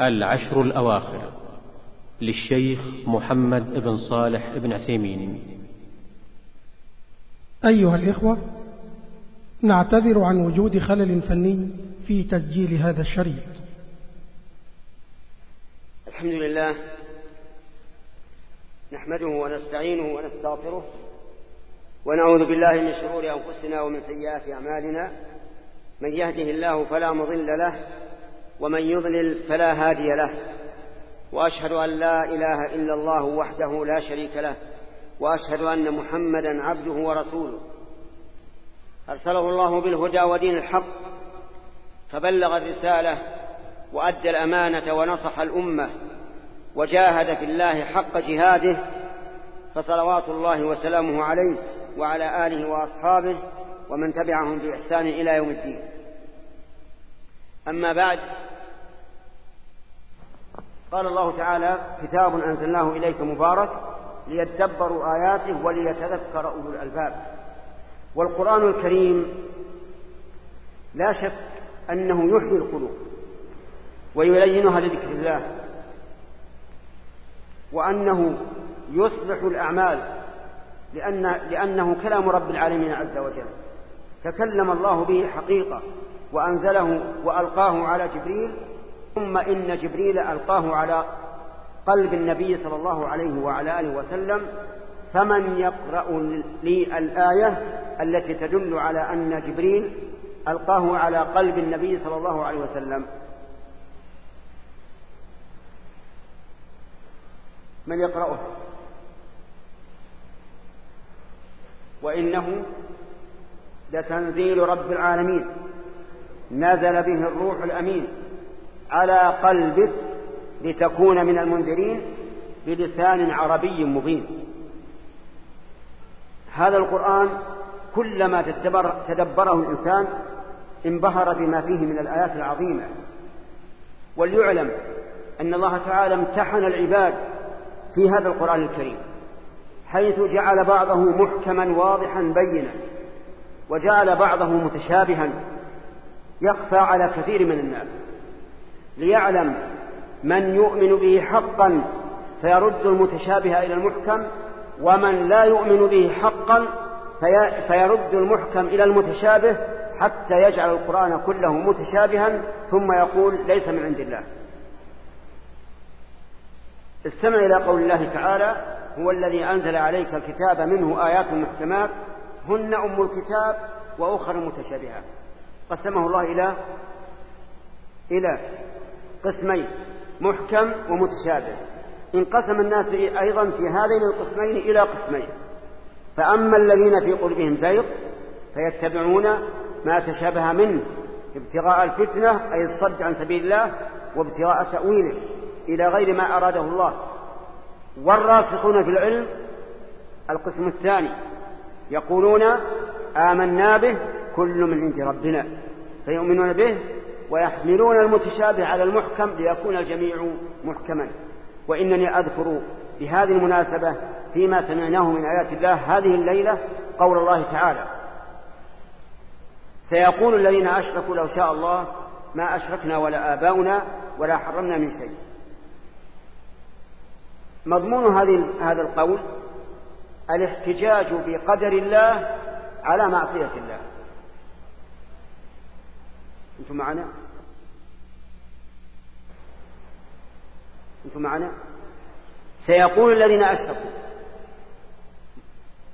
العشر الأواخر للشيخ محمد بن صالح بن عثيمين. أيها الإخوة نعتذر عن وجود خلل فني في تسجيل هذا الشريط. الحمد لله نحمده ونستعينه ونستغفره ونعوذ بالله من شرور أنفسنا ومن سيئات أعمالنا. من يهده الله فلا مضل له ومن يضلل فلا هادي له وأشهد أن لا إله إلا الله وحده لا شريك له وأشهد أن محمدا عبده ورسوله. أرسله الله بالهدى ودين الحق فبلغ الرسالة وأدى الأمانة ونصح الأمة وجاهد في الله حق جهاده فصلوات الله وسلامه عليه وعلى آله وأصحابه ومن تبعهم بإحسان إلى يوم الدين. أما بعد قال الله تعالى كتاب أنزلناه إليك مبارك ليتدبروا آياته وليتذكر أولو الألباب. والقرآن الكريم لا شك أنه يحيي القلوب ويلينها لذكر الله وأنه يصلح الأعمال لأن لأنه كلام رب العالمين عز وجل. تكلم الله به حقيقة وأنزله وألقاه على جبريل ثم إن جبريل ألقاه على قلب النبي صلى الله عليه وعلى آله وسلم فمن يقرأ لي الآية التي تدل على أن جبريل ألقاه على قلب النبي صلى الله عليه وسلم. من يقرأه؟ وإنه لتنزيل رب العالمين. نزل به الروح الأمين. على قلبك لتكون من المنذرين بلسان عربي مبين. هذا القرآن كلما تدبر تدبره الإنسان انبهر بما فيه من الآيات العظيمة. وليعلم أن الله تعالى امتحن العباد في هذا القرآن الكريم حيث جعل بعضه محكما واضحا بينا وجعل بعضه متشابها يخفى على كثير من الناس. ليعلم من يؤمن به حقا فيرد المتشابه إلى المحكم ومن لا يؤمن به حقا فيرد المحكم إلى المتشابه حتى يجعل القرآن كله متشابها ثم يقول ليس من عند الله. استمع إلى قول الله تعالى هو الذي أنزل عليك الكتاب منه آيات محكمات هن أم الكتاب وأخر متشابهات. قسمه الله إلى إلى قسمين محكم ومتشابه. انقسم الناس أيضا في هذين القسمين إلى قسمين. فأما الذين في قلوبهم زيغ فيتبعون ما تشابه منه ابتغاء الفتنة أي الصد عن سبيل الله وابتغاء تأويله إلى غير ما أراده الله. والراسخون في العلم القسم الثاني يقولون آمنا به كل من عند ربنا. فيؤمنون به ويحملون المتشابه على المحكم ليكون الجميع محكما. وإنني أذكر بهذه المناسبة فيما سمعناه من آيات الله هذه الليلة قول الله تعالى سيقول الذين أشركوا لو شاء الله ما أشركنا ولا آباؤنا ولا حرمنا من شيء. مضمون هذه هذا القول الاحتجاج بقدر الله على معصية الله. أنتم معنا؟ أنتم معنا؟ سيقول الذين أشركوا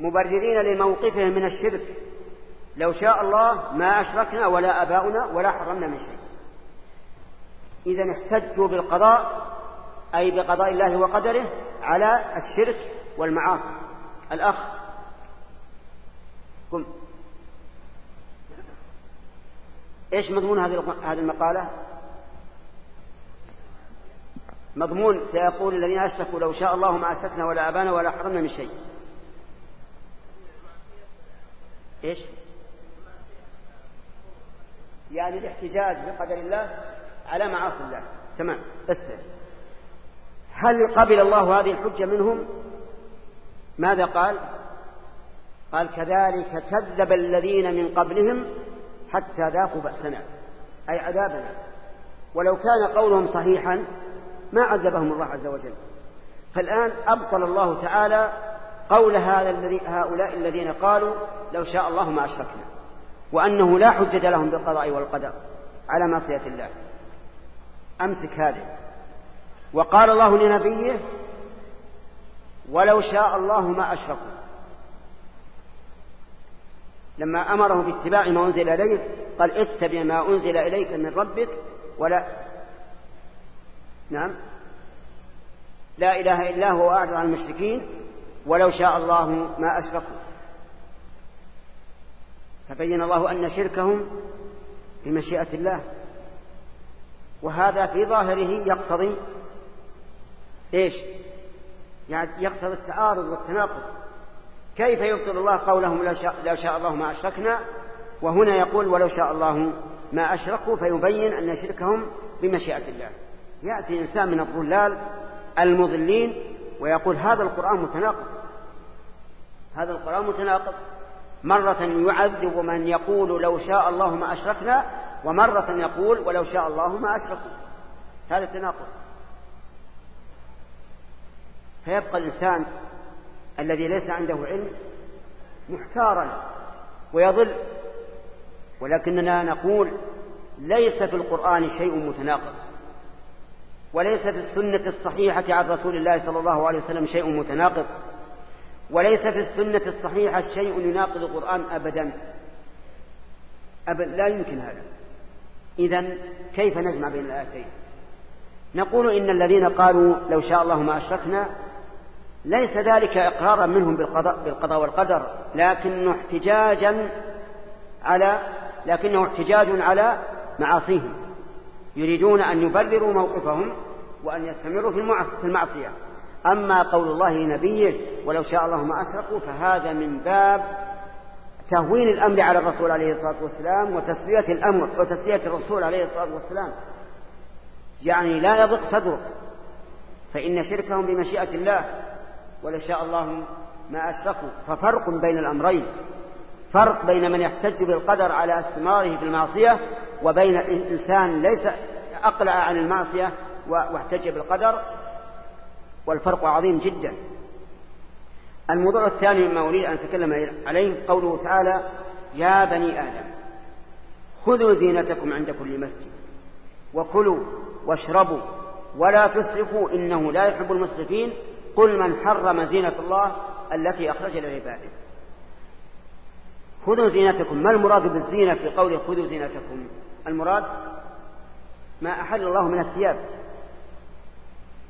مبررين لموقفهم من الشرك. لو شاء الله ما أشركنا ولا أباؤنا ولا حرمنا من شيء. إذا احتجوا بالقضاء أي بقضاء الله وقدره على الشرك والمعاصي. الأخ قم. إيش مضمون هذه المقالة؟ مضمون سيقول الذين أشركوا لو شاء الله ما أشركنا ولا أبانا ولا حرمنا من شيء. إيش؟ يعني الاحتجاج بقدر الله على معاصي الله. تمام. بس هل قبل الله هذه الحجة منهم؟ ماذا قال؟ قال كذلك كذب الذين من قبلهم حتى ذاقوا بأسنا أي عذابنا. ولو كان قولهم صحيحا ما عذبهم الله عز وجل. فالآن أبطل الله تعالى قول هذا الذي هؤلاء الذين قالوا لو شاء الله ما أشركنا وأنه لا حجة لهم بالقضاء والقدر على معصية الله. أمسك هذه. وقال الله لنبيه ولو شاء الله ما أشركوا لما أمره باتباع ما أنزل إليك قال اتبع ما أنزل إليك من ربك ولا نعم. لا إله إلا هو أعرض عن المشركين ولو شاء الله ما أشركوا. فبين الله أن شركهم بمشيئة الله. وهذا في ظاهره يقتضي إيش؟ يعني يقتضي التعارض والتناقض. كيف يبطل الله قولهم لو شاء, الله ما أشركنا؟ وهنا يقول ولو شاء الله ما أشركوا فيبين أن شركهم بمشيئة الله. يأتي إنسان من الضلال المضلين ويقول هذا القرآن متناقض. هذا القرآن متناقض. مرة يعذب من يقول لو شاء الله ما أشركنا ومرة يقول ولو شاء الله ما أشركوا. هذا التناقض فيبقى الإنسان الذي ليس عنده علم محتارا ويضل. ولكننا نقول ليس في القرآن شيء متناقض وليس في السنة الصحيحة عن رسول الله صلى الله عليه وسلم شيء متناقض وليس في السنة الصحيحة شيء يناقض القرآن أبدا. أبدا لا يمكن هذا. إذا كيف نجمع بين الآيتين؟ نقول إن الذين قالوا لو شاء الله ما أشركنا ليس ذلك إقرارا منهم بالقضاء, بالقضاء والقدر لكنه احتجاجا على لكنه احتجاج على معاصيهم. يريدون أن يبرروا موقفهم وأن يستمروا في المعصية. أما قول الله لنبيه ولو شاء الله ما أشركوا فهذا من باب تهوين الأمر على الرسول عليه الصلاة والسلام وتسلية الأمر وتسلية الرسول عليه الصلاة والسلام. يعني لا يضق صدره. فإن شركهم بمشيئة الله ولو شاء الله ما أشركوا ففرق بين الأمرين. فرق بين من يحتج بالقدر على استماره في المعصية وبين إنسان ليس أقلع عن المعصية واحتج بالقدر والفرق عظيم جدا. الموضوع الثاني مما أريد أن أتكلم عليه قوله تعالى يا بني آدم خذوا زينتكم عند كل مسجد وكلوا واشربوا ولا تسرفوا إنه لا يحب المسرفين قل من حرم زينة الله التي أخرج لعباده خذوا زينتكم. ما المراد بالزينة في قوله خذوا زينتكم؟ المراد ما أحل الله من الثياب.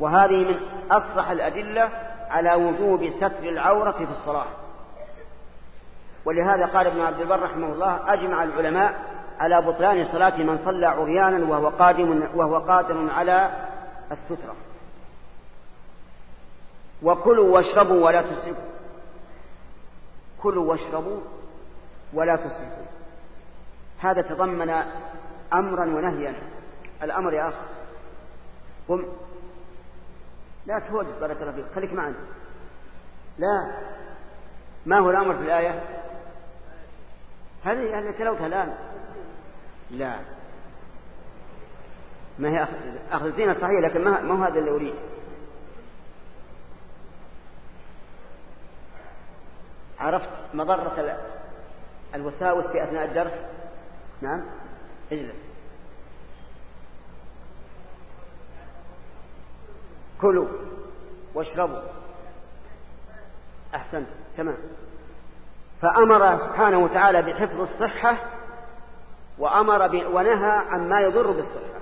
وهذه من أصرح الأدلة على وجوب ستر العورة في الصلاة. ولهذا قال ابن عبد البر رحمه الله أجمع العلماء على بطلان صلاة من صلى عريانا وهو قادم وهو قادر على السترة. وكلوا واشربوا ولا تسرفوا. كلوا واشربوا ولا تسرفوا. هذا تضمن أمرا ونهيا. الأمر يا أخ قم. لا توجد بارك الله فيك. خليك معنا. لا. ما هو الأمر في الآية؟ هذه اللي تلوتها الآن. لا. ما هي أخذ الزينة صحيح لكن ما هو هذا اللي أريد؟ عرفت مضرة الوساوس في أثناء الدرس؟ نعم. اجلس. كلوا واشربوا. أحسنت. تمام. فأمر سبحانه وتعالى بحفظ الصحة وأمر ب... ونهى عما يضر بالصحة.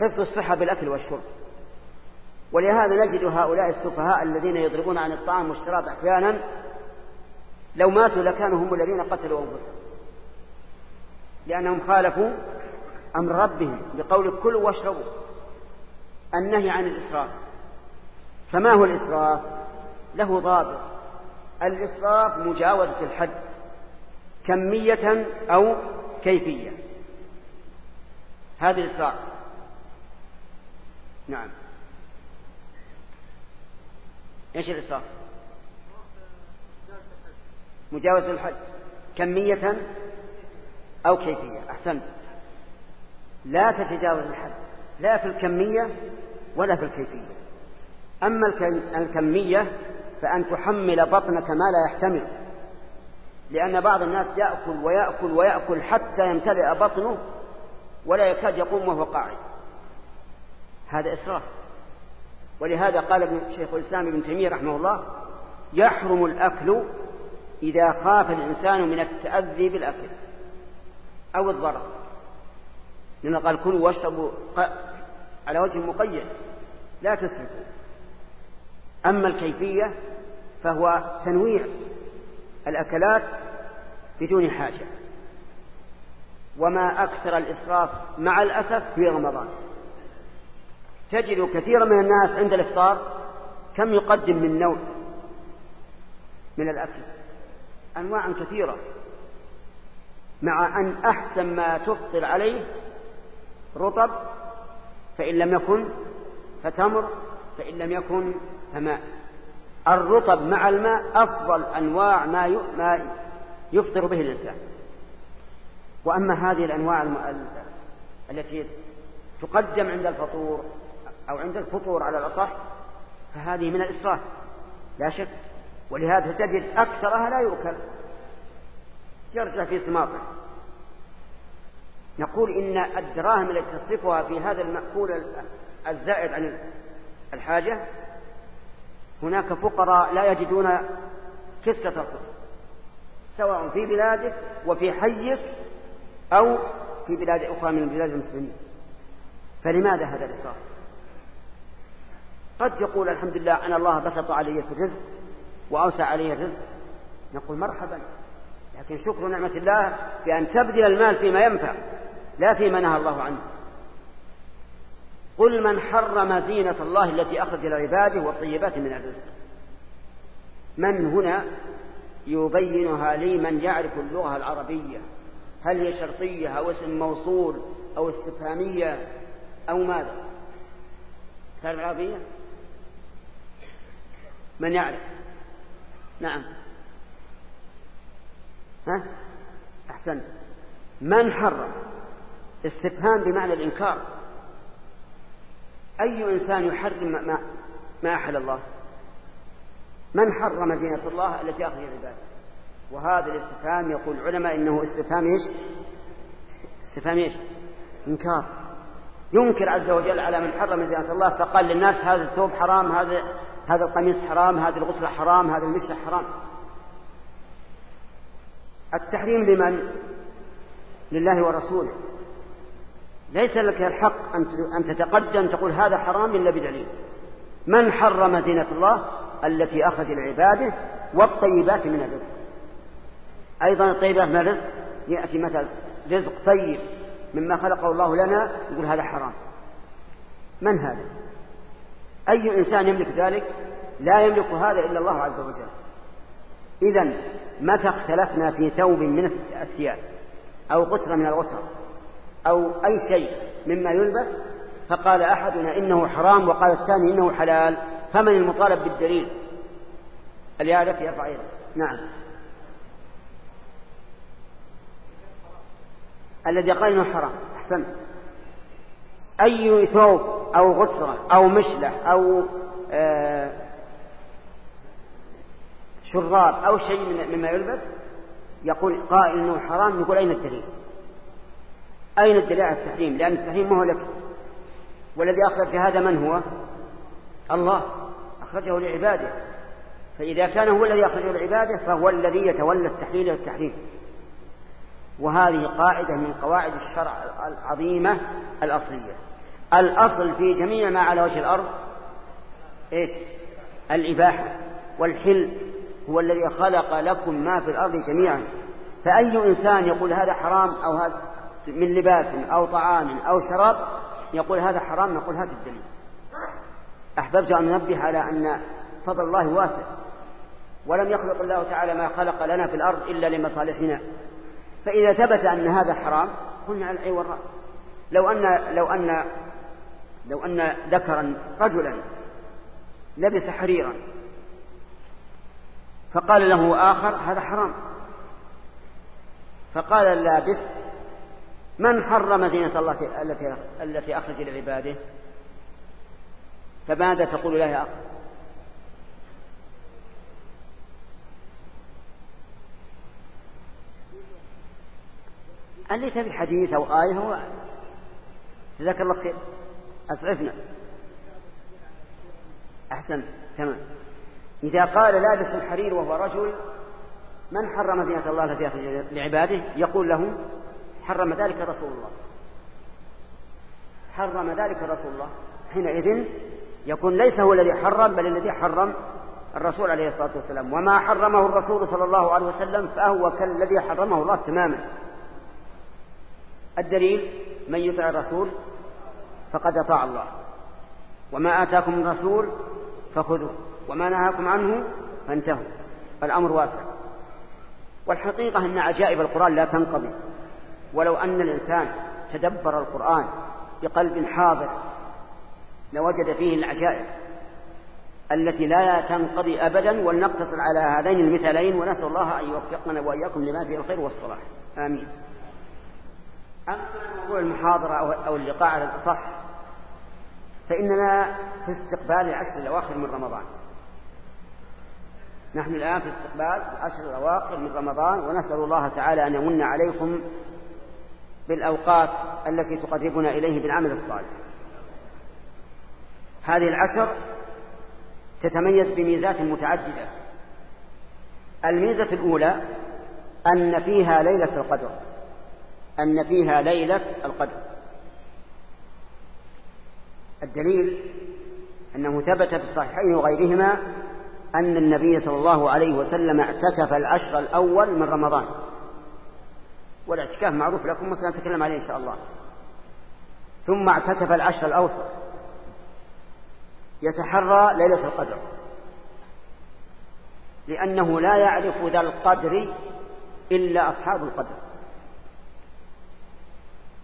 حفظ الصحة بالأكل والشرب. ولهذا نجد هؤلاء السفهاء الذين يضربون عن الطعام والشراب أحيانا لو ماتوا لكانوا هم الذين قتلوا أنفسهم. لأنهم خالفوا أمر ربهم بقول كلوا واشربوا. النهي عن الإسراف. فما هو الإسراف؟ له ضابط. الإسراف مجاوزة الحد. كمية أو كيفية. هذا الإسراف. نعم. إيش الإسراف؟ مجاوزة الحد كمية أو كيفية. أحسنت. لا تتجاوز الحد لا في الكمية ولا في الكيفية. أما الكمية فأن تحمل بطنك ما لا يحتمل. لأن بعض الناس يأكل ويأكل ويأكل حتى يمتلئ بطنه ولا يكاد يقوم وهو قاعد. هذا إسراف. ولهذا قال ابن شيخ الإسلام ابن تيمية رحمه الله يحرم الأكل إذا خاف الإنسان من التأذي بالأكل أو الضرر. لأنه قال كلوا واشربوا على وجه مقيد لا تسرفوا. أما الكيفية فهو تنويع الأكلات بدون حاجة. وما أكثر الإسراف مع الأسف في رمضان. تجد كثيرا من الناس عند الإفطار كم يقدم من نوع من الأكل؟ أنواع كثيرة. مع أن أحسن ما تفطر عليه رطب فإن لم يكن فتمر فإن لم يكن فماء. الرطب مع الماء أفضل أنواع ما ما يفطر به الإنسان. وأما هذه الأنواع التي تقدم عند الفطور أو عند الفطور على الأصح فهذه من الإسراف لا شك. ولهذا تجد أكثرها لا يؤكل. يرجع في سماطه نقول إن الدراهم التي تصرفها في هذا المأكول الزائد عن الحاجة هناك فقراء لا يجدون كسة الخبز سواء في بلادك وفي حيك أو في بلاد أخرى من بلاد المسلمين. فلماذا هذا الإسراف قد يقول الحمد لله أن الله بسط علي في الرزق وأوسع علي الرزق. نقول مرحبا. لكن شكر نعمة الله بأن تبذل المال فيما ينفع لا فيما نهى الله عنه. قل من حرم زينة الله التي أخرج لعباده والطيبات من الرزق. من هنا يبينها لي من يعرف اللغة العربية؟ هل هي شرطية أو اسم موصول أو استفهامية أو ماذا؟ تعرف العربية؟ من يعرف. نعم. ها؟ أحسنت من حرم؟ استفهام بمعنى الإنكار. أي إنسان يحرم ما, ما أحل الله؟ من حرم زينة الله التي أخرج العباد وهذا الاستفهام يقول العلماء إنه استفهام إيش؟ استفهام إيش؟ إنكار. ينكر عز وجل على من حرم زينة الله فقال للناس هذا الثوب حرام هذا هذا القميص حرام هذه الغسلة حرام هذا المشلح حرام. التحريم لمن؟ لله ورسوله. ليس لك الحق أن تتقدم تقول هذا حرام إلا بدليل. من حرم زينة الله التي أخرج لعباده والطيبات من الرزق. أيضا الطيبات من الرزق؟ يأتي مثل رزق طيب مما خلقه الله لنا يقول هذا حرام. من هذا؟ أي إنسان يملك ذلك لا يملك هذا إلا الله عز وجل. إذا متى اختلفنا في ثوب من الثياب أو قطرة من الغتر أو أي شيء مما يلبس؟ فقال أحدنا إنه حرام وقال الثاني إنه حلال. فمن المطالب بالدليل؟ اللي يعرف يرفع يده نعم. الذي قال إنه حرام. أحسنت. أي ثوب أو غتره أو مشلح أو آه شراب أو شيء مما يلبس يقول قائل إنه حرام يقول أين الدليل؟ أين الدليل على التحريم؟ لأن التحريم ما هو لك. والذي أخرج هذا من هو؟ الله. أخرجه لعباده. فإذا كان هو الذي أخرجه لعباده فهو الذي يتولى التحليل والتحريم. وهذه قاعدة من قواعد الشرع العظيمة الأصلية. الأصل في جميع ما على وجه الأرض إيش؟ الإباحة والحل هو الذي خلق لكم ما في الأرض جميعا. فأي إنسان يقول هذا حرام أو هذا من لباس أو طعام أو شراب يقول هذا حرام نقول هذا الدليل. أحببت أن ننبه على أن فضل الله واسع. ولم يخلق الله تعالى ما خلق لنا في الأرض إلا لمصالحنا. فإذا ثبت أن هذا حرام قلنا على العين والرأس. لو أن لو أن لو أن ذكرا رجلا لبس حريرا فقال له آخر هذا حرام. فقال اللابس من حرم زينة الله التي أخرج لعباده؟ فماذا تقول له يا أخ اللي تبي حديث أو آية هو جزاك الله خير. أسعفنا أحسن. تمام. إذا قال لابس الحرير وهو رجل من حرم زينة الله التي أخرج لعباده؟ يقول له حرم ذلك رسول الله. حرم ذلك رسول الله. حينئذ يكون ليس هو الذي حرم بل الذي حرم الرسول عليه الصلاة والسلام. وما حرمه الرسول صلى الله عليه وسلم فهو كالذي حرمه الله تماما. الدليل من يطع الرسول فقد أطاع الله. وما آتاكم الرسول فخذوه وما نهاكم عنه فانتهوا. الأمر واسع. والحقيقة أن عجائب القرآن لا تنقضي. ولو أن الإنسان تدبر القرآن بقلب حاضر لوجد فيه العجائب التي لا تنقضي أبدا ولنقتصر على هذين المثالين ونسأل الله أن يوفقنا وإياكم لما فيه الخير والصلاح. آمين. أما موضوع المحاضرة أو اللقاء على الأصح فإننا في استقبال العشر الأواخر من رمضان. نحن الآن في استقبال العشر الأواخر من رمضان ونسأل الله تعالى أن يمن عليكم بالأوقات التي تقربنا إليه بالعمل الصالح. هذه العشر تتميز بميزات متعددة. الميزة الأولى أن فيها ليلة القدر. أن فيها ليلة القدر. الدليل أنه ثبت في الصحيحين وغيرهما أن النبي صلى الله عليه وسلم اعتكف العشر الأول من رمضان. والاعتكاف معروف لكم وسنتكلم عليه إن شاء الله. ثم اعتكف العشر الأوسط. يتحرى ليلة القدر. لأنه لا يعرف ذا القدر إلا أصحاب القدر.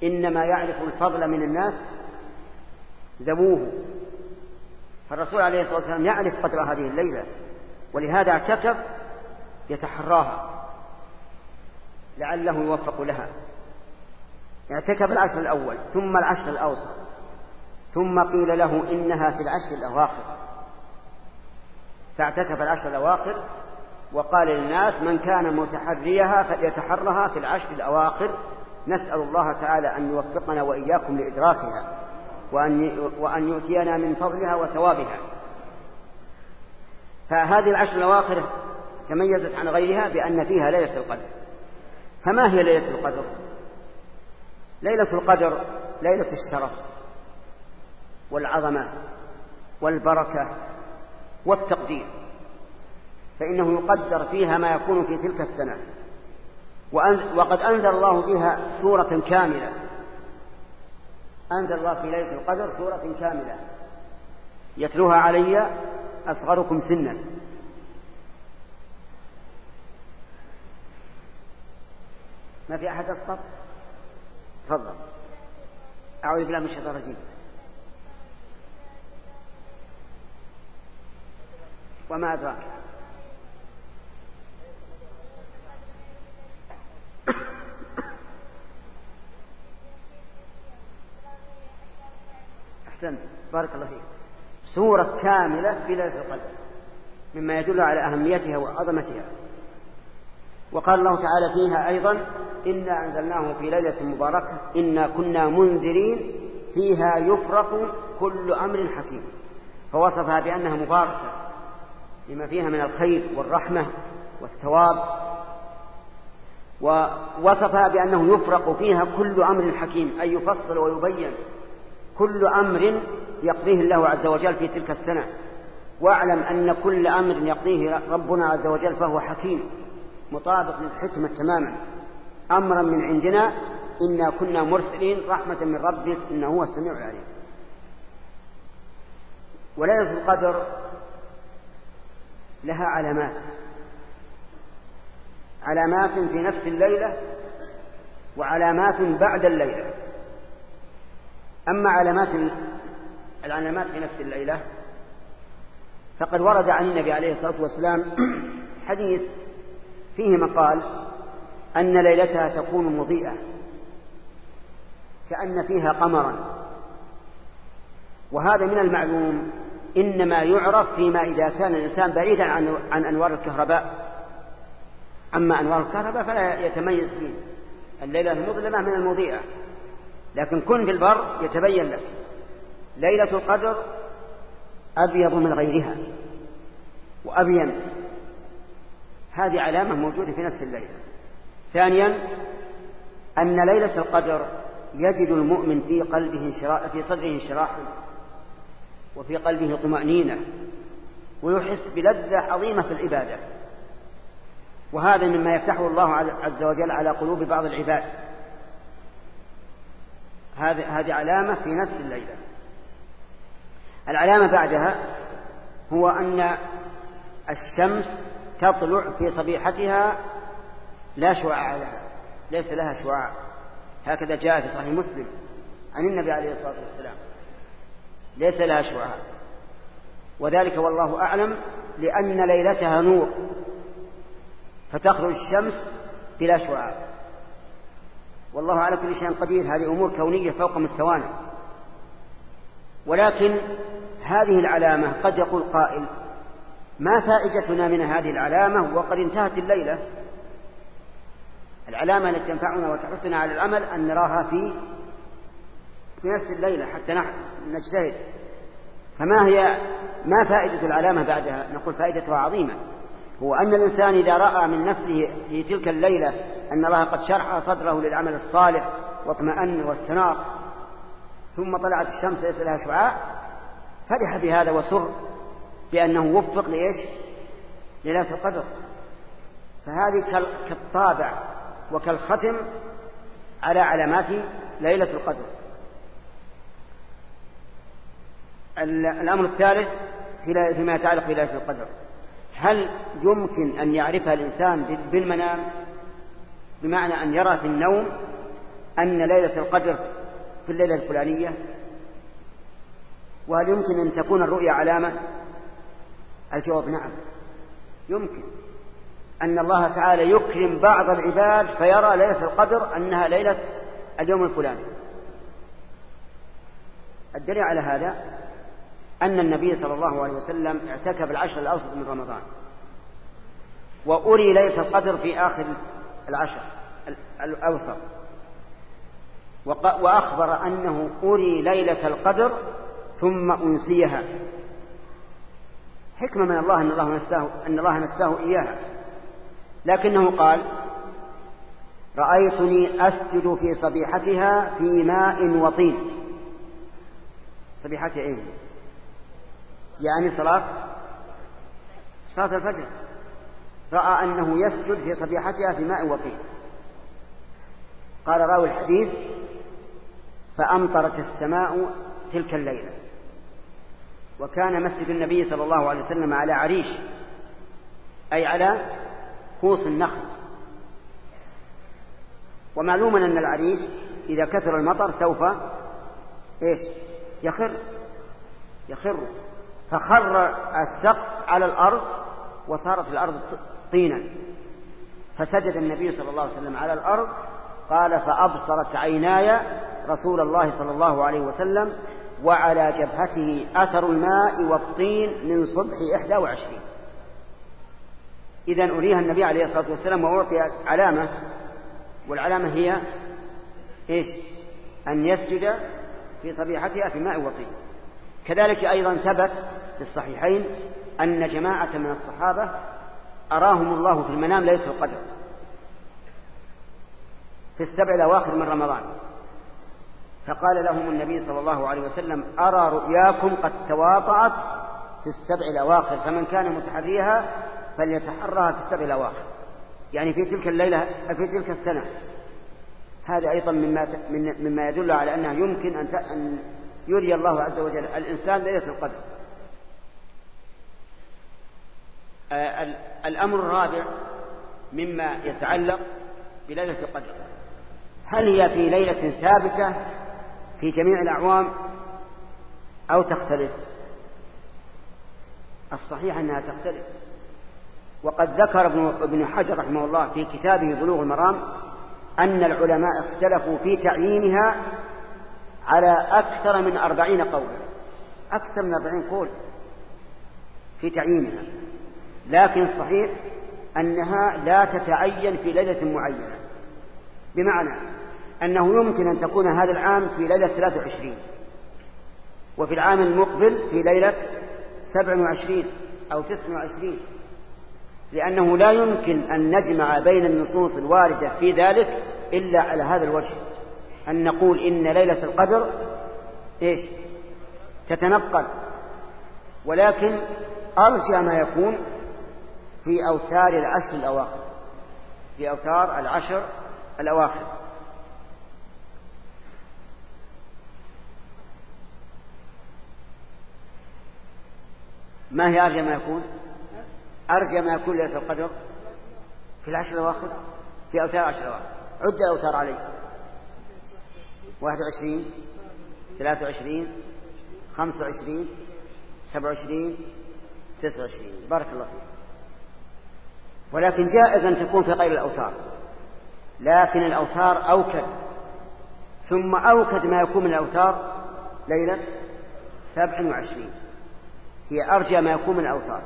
إنما يعرف الفضل من الناس ذووه فالرسول عليه الصلاة والسلام يعرف قدر هذه الليلة ولهذا اعتكف يتحراها. لعله يوفق لها. اعتكف العشر الأول ثم العشر الأوسط ثم قيل له إنها في العشر الأواخر. فاعتكف العشر الأواخر وقال للناس من كان متحريها فليتحرها في العشر الأواخر. نسأل الله تعالى أن يوفقنا وإياكم لإدراكها وأن, وأن يؤتينا من فضلها وثوابها. فهذه العشر الأواخر تميزت عن غيرها بأن فيها ليلة القدر. فما هي ليلة القدر؟ ليلة القدر ليلة الشرف والعظمة والبركة والتقدير. فإنه يقدر فيها ما يكون في تلك السنة. وقد أنزل الله فيها سورة كاملة. أنزل الله في ليلة القدر سورة كاملة. يتلوها علي أصغركم سنا. ما في أحد أصغر؟ تفضل. أعوذ بالله من الشيطان الرجيم. وما أدراك؟ أحسنت. بارك الله فيك. سورة كاملة في ليلة القدر مما يدل على أهميتها وعظمتها. وقال الله تعالى فيها أيضا إنا أنزلناه في ليلة مباركة إنا كنا منذرين فيها يفرق كل أمر حكيم. فوصفها بأنها مباركة لما فيها من الخير والرحمة والثواب ووصفها بأنه يفرق فيها كل أمر حكيم أي يفصل ويبين كل أمر يقضيه الله عز وجل في تلك السنة. واعلم أن كل أمر يقضيه ربنا عز وجل فهو حكيم مطابق للحكمة تماما. أمرا من عندنا إنا كنا مرسلين رحمة من ربك إنه هو السميع العليم. وليلة القدر لها علامات. علامات في نفس الليلة وعلامات بعد الليلة. أما علامات العلامات في نفس الليلة فقد ورد عن النبي عليه الصلاة والسلام حديث فيه مقال أن ليلتها تكون مضيئة كأن فيها قمرا. وهذا من المعلوم إنما يعرف فيما إذا كان الإنسان بعيدا عن, عن أنوار الكهرباء. أما أنوار الكهرباء فلا يتميز فيه. الليلة المظلمة من المضيئة. لكن كن في البر يتبين لك. ليلة القدر أبيض من غيرها. وأبين. هذه علامة موجودة في نفس الليلة. ثانيا أن ليلة القدر يجد المؤمن في قلبه في صدره انشراحا وفي قلبه طمأنينة ويحس بلذة عظيمة في العبادة. وهذا مما يفتحه الله عز وجل على قلوب بعض العباد. هذه علامة في نفس الليلة. العلامة بعدها هو أن الشمس تطلع في صبيحتها لا شعاع لها ليس لها شعاع. هكذا جاء في صحيح مسلم عن النبي عليه الصلاة والسلام. ليس لها شعاع. وذلك والله أعلم لأن ليلتها نور. فتخرج الشمس بلا شعاع. والله على كل شيء قدير هذه أمور كونية فوق مستوانا. ولكن هذه العلامة قد يقول قائل ما فائدتنا من هذه العلامة وقد انتهت الليلة؟ العلامة التي تنفعنا وتحثنا على العمل أن نراها في في نفس الليلة حتى نجتهد. فما هي ما فائدة العلامة بعدها؟ نقول فائدتها عظيمة. هو أن الإنسان إذا رأى من نفسه في تلك الليلة أن الله قد شرح صدره للعمل الصالح واطمأن واستنار ثم طلعت الشمس ليس لها شعاع فرح بهذا وسر بأنه وفق لإيش؟ ليلة القدر. فهذه كالطابع وكالختم على علامات ليلة القدر. الأمر الثالث فيما يتعلق بليلة القدر. هل يمكن أن يعرفها الإنسان بالمنام بمعنى أن يرى في النوم أن ليلة القدر في الليلة الفلانية؟ وهل يمكن أن تكون الرؤيا علامة؟ الجواب نعم. يمكن. أن الله تعالى يكرم بعض العباد فيرى ليلة القدر أنها ليلة اليوم الفلاني. الدليل على هذا أن النبي صلى الله عليه وسلم اعتكف العشر الأوسط من رمضان. وأري ليلة القدر في آخر العشر الأوسط. وأخبر أنه أري ليلة القدر ثم أنسيها. حكمة من الله أن الله نساه أن الله نساه إياها. لكنه قال رأيتني أسجد في صبيحتها في ماء وطين. صبيحة إيه؟ يعني صلاة صلاة الفجر. رأى أنه يسجد في صبيحتها في ماء وطين قال راوي الحديث فأمطرت السماء تلك الليلة. وكان مسجد النبي صلى الله عليه وسلم على عريش أي على كوص النخل. ومعلوم أن العريش إذا كثر المطر سوف إيش؟ يخر. يخر. فخر السقف على الأرض وصارت الأرض طينا. فسجد النبي صلى الله عليه وسلم على الأرض قال فأبصرت عيناي رسول الله صلى الله عليه وسلم وعلى جبهته أثر الماء والطين من صبح إحدى وعشرين. إذا أريها النبي عليه الصلاة والسلام وأعطي علامة والعلامة هي إيش؟ أن يسجد في صبيحتها في ماء وطين. كذلك أيضا ثبت في الصحيحين أن جماعة من الصحابة أراهم الله في المنام ليلة القدر في السبع الأواخر من رمضان. فقال لهم النبي صلى الله عليه وسلم أرى رؤياكم قد تواطأت في السبع الأواخر فمن كان متحريها فليتحرها في السبع الأواخر. يعني في تلك الليلة في تلك السنة. هذا أيضا مما مما يدل على أنه يمكن أن يري الله عز وجل. الإنسان ليلة القدر. آه، الأمر الرابع مما يتعلق بليلة القدر. هل هي في ليلة ثابتة في جميع الأعوام أو تختلف؟ الصحيح أنها تختلف. وقد ذكر ابن حجر رحمه الله في كتابه بلوغ المرام أن العلماء اختلفوا في تعيينها على أكثر من أربعين قولا. أكثر من أربعين قول في تعيينها. لكن صحيح أنها لا تتعين في ليلة معينة. بمعنى أنه يمكن أن تكون هذا العام في ليلة 23 وفي العام المقبل في ليلة 27 أو 29 لأنه لا يمكن أن نجمع بين النصوص الواردة في ذلك إلا على هذا الوجه. أن نقول إن ليلة القدر إيش؟ تتنقل. ولكن أرجى ما يكون في أوتار العشر الأواخر. في أوتار العشر الأواخر. ما هي أرجى ما يكون؟ أرجى ما يكون ليلة القدر في العشر الأواخر؟ في أوتار العشر الأواخر. عد الأوتار عليه. واحد وعشرين ثلاثة وعشرين خمسة وعشرين سبعة وعشرين تسعة وعشرين. بارك الله فيك. ولكن جائز أن تكون في غير الأوتار. لكن الأوتار أوكد. ثم أوكد ما يكون من الأوتار ليلة سبع وعشرين. هي أرجى ما يكون من الأوتار.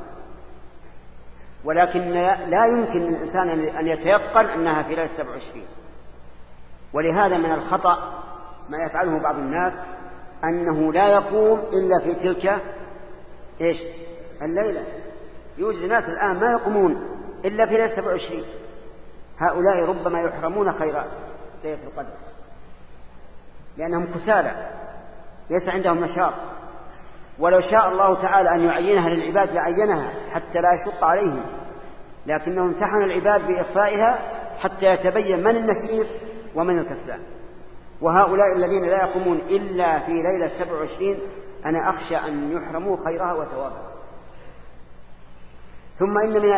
ولكن لا يمكن للإنسان أن يتيقن أنها في ليلة سبع وعشرين. ولهذا من الخطأ ما يفعله بعض الناس أنه لا يقوم إلا في تلك إيش؟ الليلة. يوجد ناس الآن ما يقومون إلا في ليلة 27 هؤلاء ربما يحرمون خيرات ليلة القدر. لأنهم كسالى ليس عندهم نشاط ولو شاء الله تعالى أن يعينها للعباد لعينها حتى لا يشق عليهم. لكنه امتحن العباد بإخفائها حتى يتبين من النشيط ومن الكسلان. وهؤلاء الذين لا يقومون إلا في ليلة 27 أنا أخشى أن يحرموا خيرها وثوابها. ثم إن من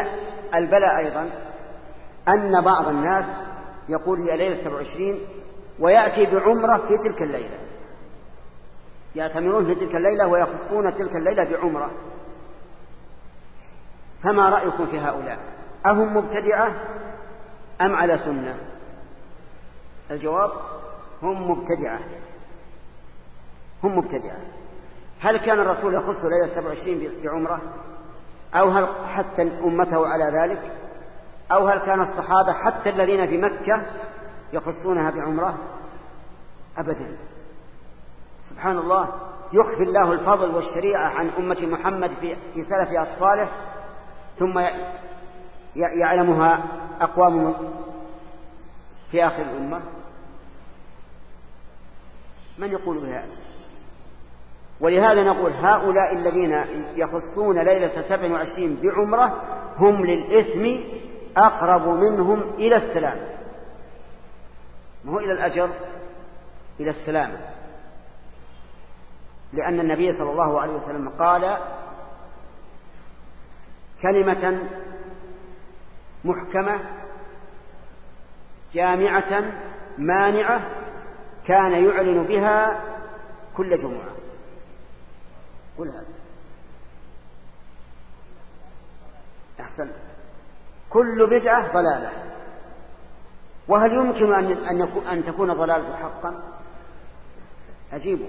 البلاء أيضا أن بعض الناس يقول هي ليلة 27 ويأتي بعمرة في تلك الليلة. يأتمرون في تلك الليلة ويخصون تلك الليلة بعمرة. فما رأيكم في هؤلاء؟ أهم مبتدعة أم على سنة؟ الجواب هم مبتدعة. هم مبتدعة. هل كان الرسول يخص ليلة 27 بعمرة؟ أو هل حتى أمته على ذلك؟ أو هل كان الصحابة حتى الذين في مكة يخصونها بعمرة؟ أبدا. سبحان الله يخفي الله الفضل والشريعة عن أمة محمد في, سلف أطفاله ثم يعلمها أقوام في آخر الأمة. من يقول بهذا ولهذا نقول هؤلاء الذين يخصون ليلة سبع وعشرين بعمرة هم للإثم أقرب منهم إلى السلام. ما هو إلى الأجر؟ إلى السلامة لأن النبي صلى الله عليه وسلم قال كلمة محكمة جامعة مانعة كان يعلن بها كل جمعة. قل هذا. أحسن كل بدعة ضلالة. وهل يمكن أن أن تكون ضلالة حقا؟ عجيب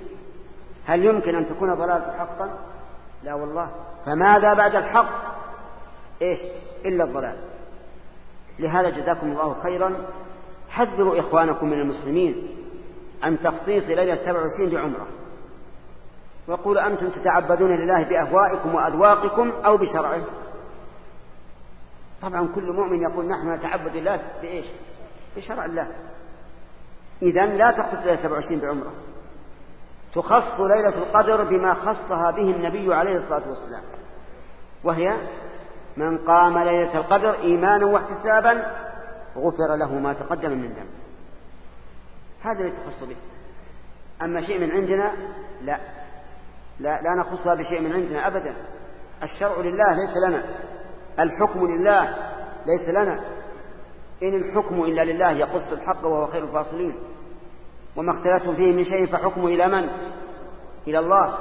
هل يمكن أن تكون ضلالة حقا؟ لا والله. فماذا بعد الحق؟ إيش؟ إلا الضلال. لهذا جزاكم الله خيرا. حذروا إخوانكم من المسلمين. عن تخصيص ليلة 27 بعمرة. وقول أنتم تتعبدون لله بأهوائكم وأذواقكم أو بشرعه. طبعا كل مؤمن يقول نحن نتعبد الله بإيش؟ بشرع الله. إذا لا تخص ليلة 27 بعمرة. تخص ليلة القدر بما خصها به النبي عليه الصلاة والسلام. وهي من قام ليلة القدر إيمانا واحتسابا غفر له ما تقدم من ذنب. هذا اللي تخص به. أما شيء من عندنا لا. لا, لا نخصها بشيء من عندنا أبدا. الشرع لله ليس لنا. الحكم لله ليس لنا. إن الحكم إلا لله يقص الحق وهو خير الفاصلين. وما اختلفتم فيه من شيء فحكمه إلى من؟ إلى الله.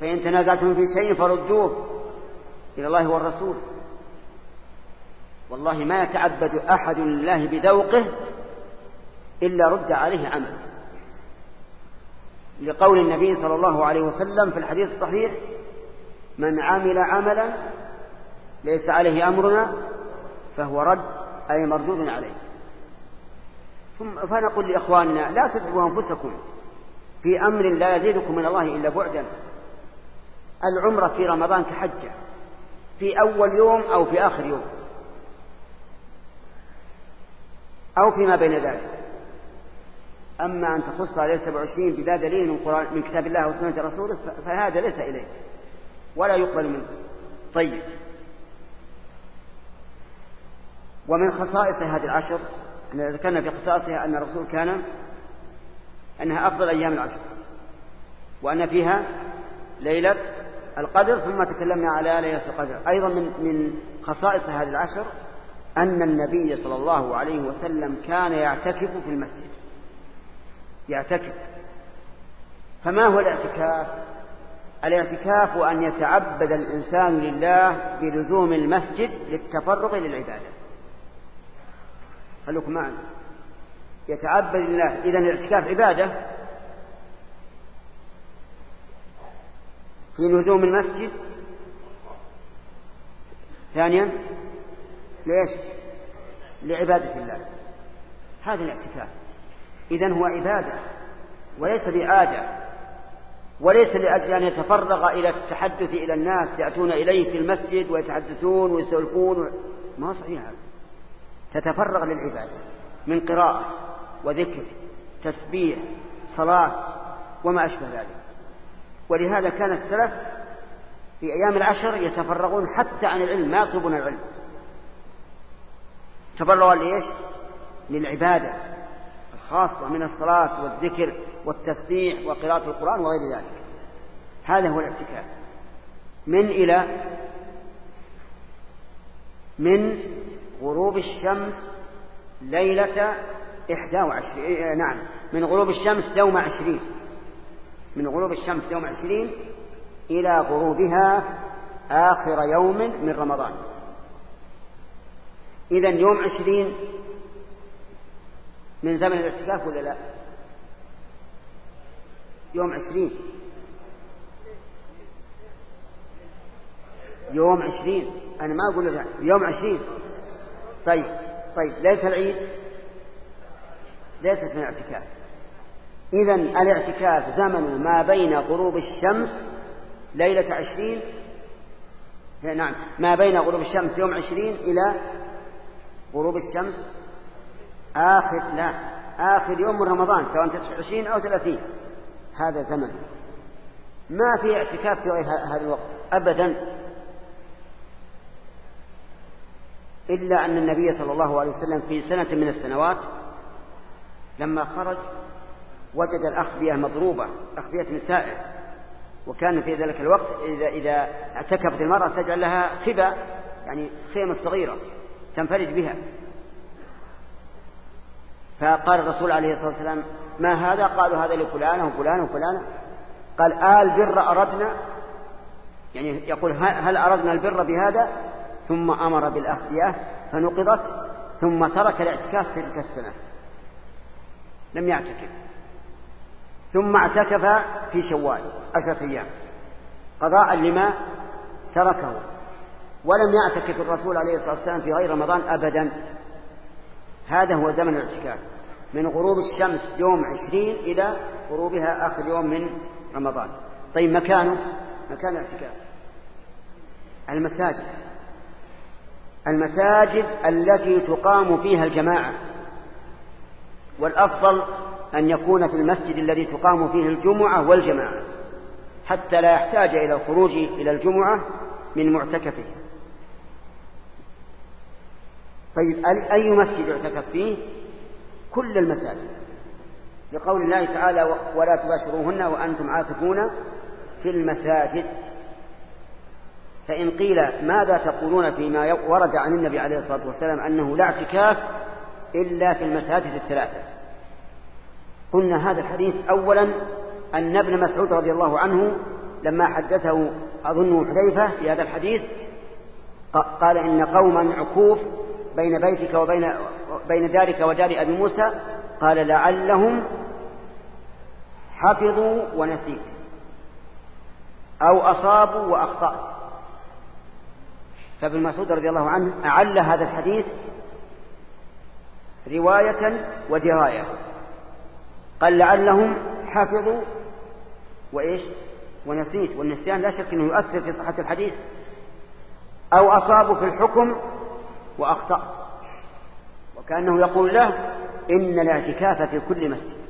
فإن تنازعتم في شيء فردوه إلى الله والرسول. والله ما يتعبد أحد لله بذوقه إلا رد عليه عمل. لقول النبي صلى الله عليه وسلم في الحديث الصحيح من عمل عملا ليس عليه أمرنا فهو رد أي مردود عليه. ثم فنقول لإخواننا لا تتعبوا أنفسكم في أمر لا يزيدكم من الله إلا بعدا. العمرة في رمضان كحجة في أول يوم أو في آخر يوم أو فيما بين ذلك. أما أن تخص عليه 27 بلا دليل من, قرآن من كتاب الله وسنة رسوله فهذا ليس إليه. ولا يقبل منه. طيب. ومن خصائص هذه العشر أن ذكرنا في خصائصها أن الرسول كان أنها أفضل أيام العشر. وأن فيها ليلة القدر ثم تكلمنا على ليلة القدر. أيضا من من خصائص هذه العشر أن النبي صلى الله عليه وسلم كان يعتكف في المسجد. يعتكف فما هو الاعتكاف؟ الاعتكاف أن يتعبد الإنسان لله بلزوم المسجد للتفرغ للعبادة. خلوكم معنا. يتعبد لله. إذا الاعتكاف عبادة في لزوم المسجد. ثانيا ليش؟ لعبادة الله. هذا الاعتكاف. إذا هو عبادة وليس بعادة وليس لأجل أن يتفرغ إلى التحدث إلى الناس يأتون إليه في المسجد ويتحدثون ويسولفون ما صحيح هذا. تتفرغ للعبادة من قراءة وذكر تسبيح صلاة وما أشبه ذلك. ولهذا كان السلف في أيام العشر يتفرغون حتى عن العلم ما يطلبون العلم. تفرغوا لإيش؟ للعبادة. الخاصة من الصلاة والذكر والتسبيح وقراءة القرآن وغير ذلك. هذا هو الاعتكاف. من إلى من غروب الشمس ليلة إحدى وعشرين إيه، نعم من غروب الشمس يوم عشرين. من غروب الشمس يوم عشرين إلى غروبها آخر يوم من رمضان. إذا يوم عشرين من زمن الاعتكاف ولا لا؟ يوم عشرين. يوم عشرين. أنا ما أقول لك يوم عشرين. طيب طيب ليلة العيد. ليست من الاعتكاف إذا الاعتكاف زمن ما بين غروب الشمس ليلة عشرين. نعم ما بين غروب الشمس يوم عشرين إلى غروب الشمس آخر لا آخر يوم من رمضان سواء تسعة عشرين أو ثلاثين. هذا زمن. ما في اعتكاف في غير هذا الوقت أبدا. إلا أن النبي صلى الله عليه وسلم في سنة من السنوات لما خرج وجد الأخبية مضروبة أخبية نسائه وكان في ذلك الوقت إذا, إذا اعتكفت المرأة تجعل لها خبا يعني خيمة صغيرة تنفرج بها. فقال الرسول عليه الصلاة والسلام ما هذا؟ قالوا هذا لفلانة وفلانة وفلانة قال آل بر أردنا؟ يعني يقول هل أردنا البر بهذا؟ ثم أمر بالأخفية فنقضت ثم ترك الاعتكاف في تلك السنة. لم يعتكف. ثم اعتكف في شوال عشرة أيام قضاء لما تركه. ولم يعتكف الرسول عليه الصلاة والسلام في غير رمضان أبدا. هذا هو زمن الاعتكاف. من غروب الشمس يوم عشرين إلى غروبها آخر يوم من رمضان. طيب مكانه؟ مكان الاعتكاف. المساجد. المساجد التي تقام فيها الجماعة. والأفضل أن يكون في المسجد الذي تقام فيه الجمعة والجماعة حتى لا يحتاج إلى الخروج إلى الجمعة من معتكفه. طيب أي مسجد يعتكف فيه؟ كل المساجد لقول الله تعالى ولا تباشروهن وأنتم عاكفون في المساجد. فإن قيل ماذا تقولون فيما ورد عن النبي عليه الصلاة والسلام أنه لا اعتكاف إلا في المساجد الثلاثة. قلنا هذا الحديث أولا أن ابن مسعود رضي الله عنه لما حدثه أظنه حذيفة في هذا الحديث قال إن قوما عكوف بين بيتك وبين بين دارك ودار أبي موسى قال لعلهم حفظوا ونسيت أو أصابوا وأخطأت. فابن مسعود رضي الله عنه أعل هذا الحديث رواية ودراية. قال لعلهم حفظوا وإيش؟ ونسيت. والنسيان لا شك أنه يؤثر في صحة الحديث. أو أصابوا في الحكم وأخطأت. وكأنه يقول له إن الاعتكاف في كل مسجد.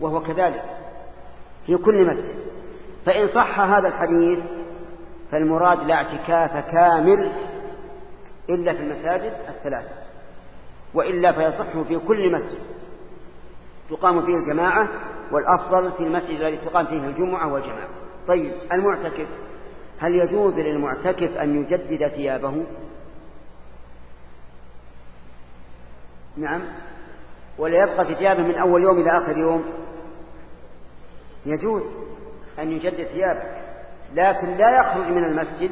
وهو كذلك في كل مسجد. فإن صح هذا الحديث فالمراد لا اعتكاف كامل إلا في المساجد الثلاثة وإلا فيصح في كل مسجد. تقام فيه الجماعة والأفضل في المسجد الذي تقام فيه الجمعة والجماعة. طيب المعتكف هل يجوز للمعتكف أن يجدد ثيابه؟ نعم. ولا يبقى في ثيابه من أول يوم إلى آخر يوم؟ يجوز أن يجدد ثيابه لكن لا يخرج من المسجد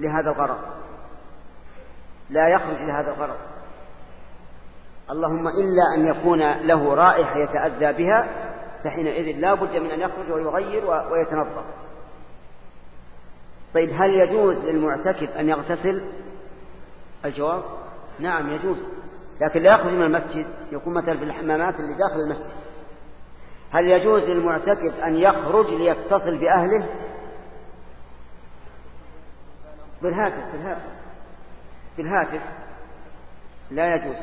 لهذا الغرض. لا يخرج لهذا الغرض. اللهم إلا أن يكون له رائحة يتأذى بها فحينئذ لا بد من أن يخرج ويغير ويتنظف. طيب هل يجوز للمعتكف أن يغتسل؟ الجواب نعم يجوز لكن لا يخرج من المسجد يكون مثلا في الحمامات اللي داخل المسجد. هل يجوز للمعتكف أن يخرج ليتصل بأهله؟ بالهاتف بالهاتف بالهاتف لا يجوز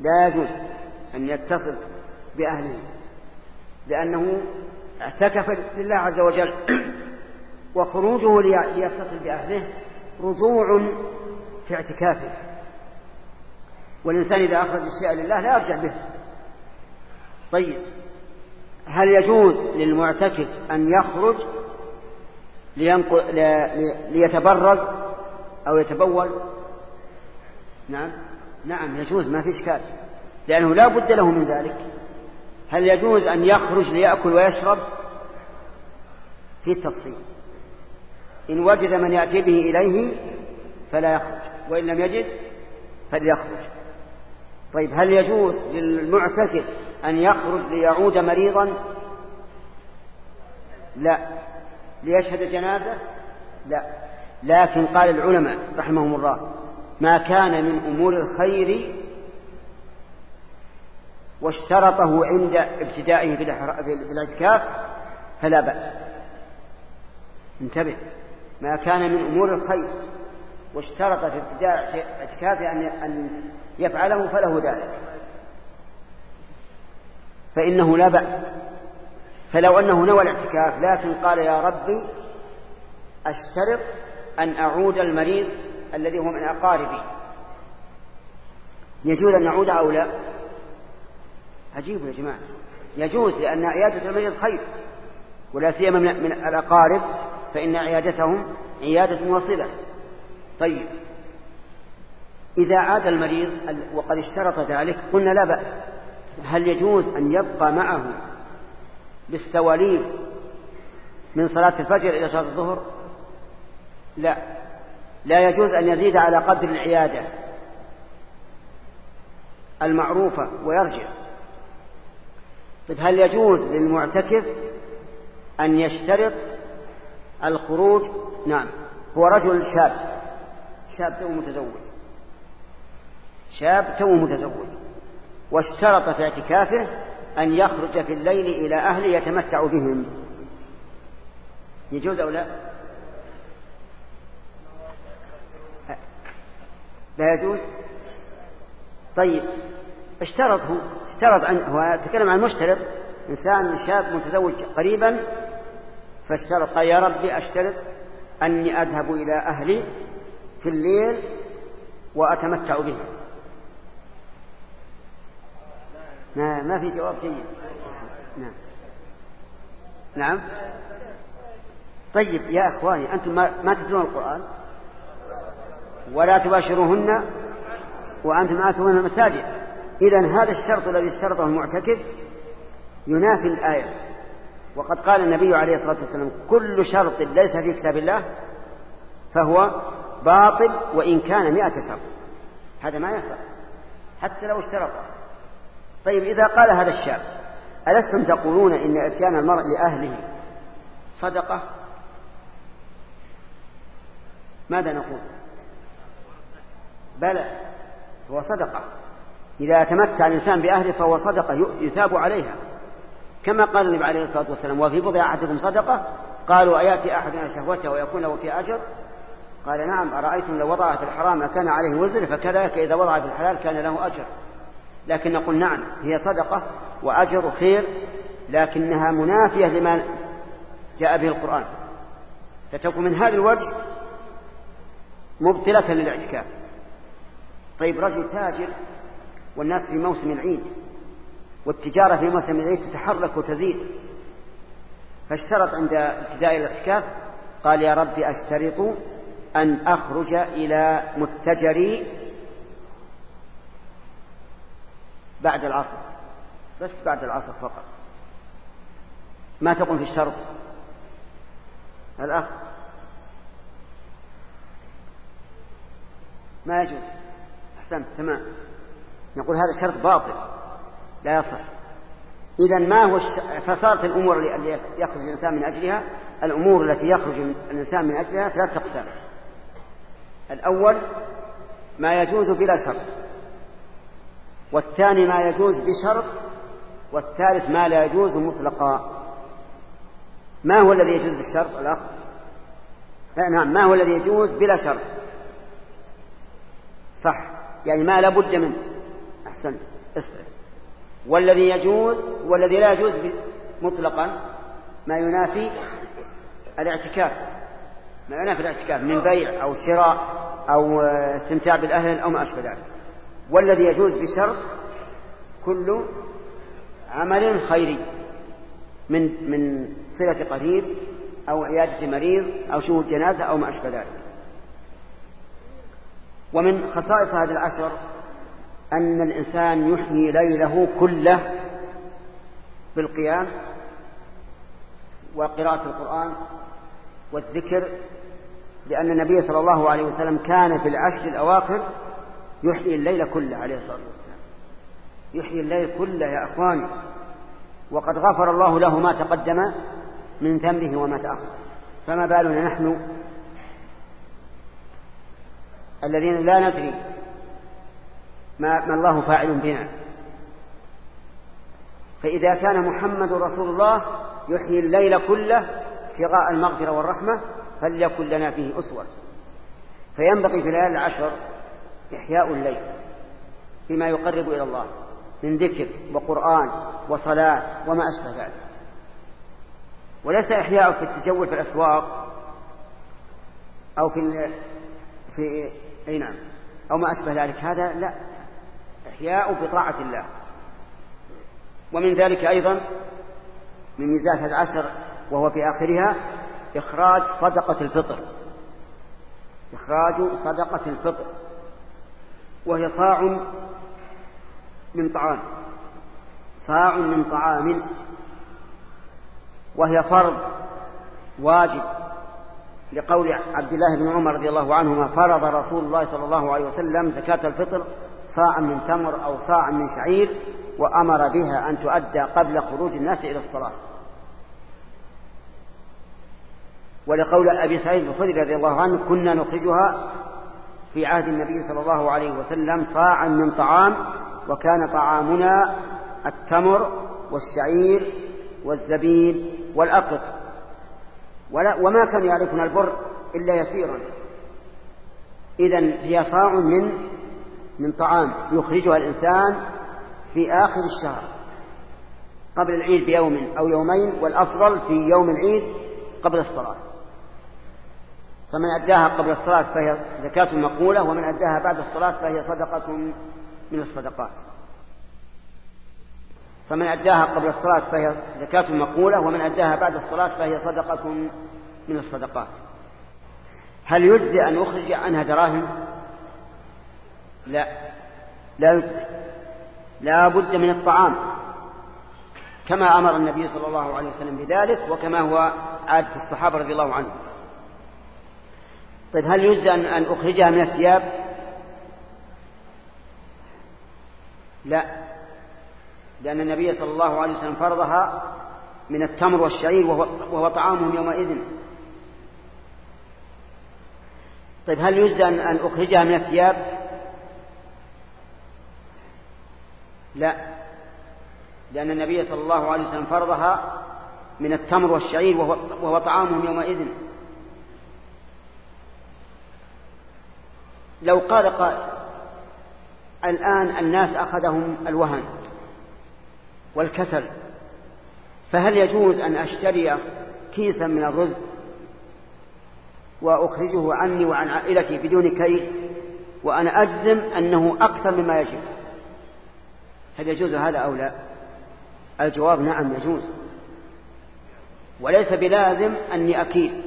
لا يجوز أن يتصل بأهله لأنه اعتكف لله عز وجل. وخروجه ليتصل بأهله رجوع في اعتكافه. والإنسان إذا أخرج الشيء لله لا يرجع به. طيب هل يجوز للمعتكف أن يخرج ليتبرز أو يتبول؟ نعم. نعم يجوز ما في إشكال. لأنه لا بد له من ذلك. هل يجوز أن يخرج ليأكل ويشرب؟ في التفصيل. إن وجد من يأتي به إليه فلا يخرج وإن لم يجد فليخرج. طيب هل يجوز للمعتكف أن يخرج ليعود مريضا؟ لا. ليشهد جنازة؟ لا. لكن قال العلماء رحمهم الله ما كان من أمور الخير واشترطه عند ابتدائه بالإعتكاف فلا بأس. انتبه. ما كان من أمور الخير واشترط في ابتداء اعتكافه أن يفعله فله ذلك فإنه لا بأس. فلو أنه نوى الاعتكاف لكن قال يا ربي أشترط أن أعود المريض الذي هو من أقاربي. يجوز أن يعود أو لا؟ عجيب يا جماعة. يجوز لأن عيادة المريض خير ولا سيما من الأقارب. فإن عيادتهم عيادة وصلة طيب. إذا عاد المريض وقد اشترط ذلك قلنا لا بأس. هل يجوز أن يبقى معه بالسواليف من صلاة الفجر إلى صلاة الظهر؟ لا. لا يجوز أن يزيد على قدر العيادة المعروفة ويرجع. طيب هل يجوز للمعتكف أن يشترط الخروج نعم هو رجل شاب شاب تو متزوج. شاب تو متزوج. واشترط في اعتكافه أن يخرج في الليل إلى أهله يتمتع بهم. يجوز أو لا؟ لا يجوز؟ طيب اشترط هو اشترط أن هو تكلم عن مشترط إنسان شاب متزوج قريبا فاشترط يا ربي أشترط أني أذهب إلى أهلي في الليل وأتمتع بهم. ما ما في جواب جيد. نعم. نعم. طيب يا إخواني أنتم ما, ما تتلون القرآن؟ ولا تباشروهن وأنتم اتون المساجد. اذا هذا الشرط الذي اشترطه المعتكف ينافي الآية. وقد قال النبي عليه الصلاة والسلام كل شرط ليس في كتاب الله فهو باطل وإن كان مئة شرط. هذا ما ينفع حتى لو اشترطه. طيب إذا قال هذا الشاب ألستم تقولون إن إتيان المرء لأهله صدقة؟ ماذا نقول؟ بلى هو صدقة. إذا تمتع الإنسان بأهله فهو صدقة يثاب عليها. كما قال النبي عليه الصلاة والسلام وفي بضع أحدكم صدقة؟ قالوا أيأتي أحدنا شهوته ويكون له في أجر؟ قال نعم أرأيتم لو وضع في الحرام كان عليه وزر فكذلك إذا وضع في الحلال كان له أجر. لكن نقول نعم هي صدقة وأجر خير لكنها منافية لما جاء به القرآن. فتكون من هذا الوجه مبطلة للاعتكاف. طيب رجل تاجر والناس في موسم العيد والتجارة في موسم العيد تتحرك وتزيد. فاشترط عند ابتداء الاعتكاف قال يا رب أشترط أن أخرج إلى متجري بعد العصر. بس بعد العصر فقط. ما تقوم في الشرط؟ الأخ. ما يجوز. أحسنت تمام. نقول هذا شرط باطل. لا يصح. إذا ما هو فصارت الأمور التي يخرج الإنسان من أجلها الأمور التي يخرج الإنسان من أجلها ثلاث أقسام. الأول ما يجوز بلا شرط. والثاني ما يجوز بشرط. والثالث ما لا يجوز مطلقا. ما هو الذي يجوز بالشرط الأخ؟ نعم ما هو الذي يجوز بلا شرط؟ صح. يعني ما لا بد منه. أحسن اسأل والذي يجوز والذي لا يجوز مطلقا ما ينافي الاعتكاف. ما ينافي الاعتكاف من بيع أو شراء أو استمتاع بالأهل أو ما أشبه ذلك. والذي يجوز بشرط كل عمل خيري من من صلة قريب أو عيادة مريض أو شهود جنازة أو ما أشبه ذلك. ومن خصائص هذه العشر أن الإنسان يحيي ليله كله بالقيام وقراءة القرآن والذكر لأن النبي صلى الله عليه وسلم كان في العشر الأواخر يحيي الليل كله عليه الصلاة والسلام. يحيي الليل كله يا أخواني وقد غفر الله له ما تقدم من ذنبه وما تأخر. فما بالنا نحن الذين لا ندري ما, ما الله فاعل بنا فإذا كان محمد رسول الله يحيي الليل كله ابتغاء المغفرة والرحمة فليكن لنا فيه أسوة. فينبغي في الليالي العشر إحياء الليل فيما يقرب إلى الله من ذكر وقرآن وصلاة وما أشبه ذلك. وليس إحياء في التجول في الأسواق أو في في أي نعم أو ما أشبه ذلك. هذا لا. إحياء بطاعة الله. ومن ذلك أيضا من ميزات العشر وهو في آخرها إخراج صدقة الفطر. إخراج صدقة الفطر. وهي صاع من طعام. صاع من طعام. وهي فرض واجب لقول عبد الله بن عمر رضي الله عنهما فرض رسول الله صلى الله عليه وسلم زكاة الفطر صاعا من تمر أو صاعا من شعير وأمر بها أن تؤدى قبل خروج الناس إلى الصلاة. ولقول أبي سعيد الخدري رضي الله عنه كنا نخرجها في عهد النبي صلى الله عليه وسلم صاعا من طعام وكان طعامنا التمر والشعير والزبيب والأقط. وما كان يعرفنا البر إلا يسيرا. إذا هي صاع من من طعام يخرجها الإنسان في آخر الشهر قبل العيد بيوم أو يومين والأفضل في يوم العيد قبل الصلاة. فمن أداها قبل الصلاة فهي زكاة مقولة ومن أداها بعد الصلاة فهي صدقة من الصدقات. فمن أداها قبل الصلاة فهي زكاة مقولة ومن أداها بعد الصلاة فهي صدقة من الصدقات. هل يجزي أن أخرج عنها دراهم؟ لا. لا يجزي لا بد من الطعام. كما أمر النبي صلى الله عليه وسلم بذلك وكما هو عادة الصحابة رضي الله عنهم. طيب هل يجزي أن أخرجها من الثياب؟ لا. لأن النبي صلى الله عليه وسلم فرضها من التمر والشعير وهو, وهو طعامهم يومئذ. طيب هل يجزى أن أخرجها من الثياب؟ لا. لأن النبي صلى الله عليه وسلم فرضها من التمر والشعير وهو, طعامهم يومئذ. لو قال قائل الآن الناس أخذهم الوهن والكسل فهل يجوز أن أشتري كيسا من الرز وأخرجه عني وعن عائلتي بدون كيل وأنا أجزم أنه أكثر مما يجب؟ هل يجوز هذا أو لا؟ الجواب نعم يجوز. وليس بلازم أني أكيل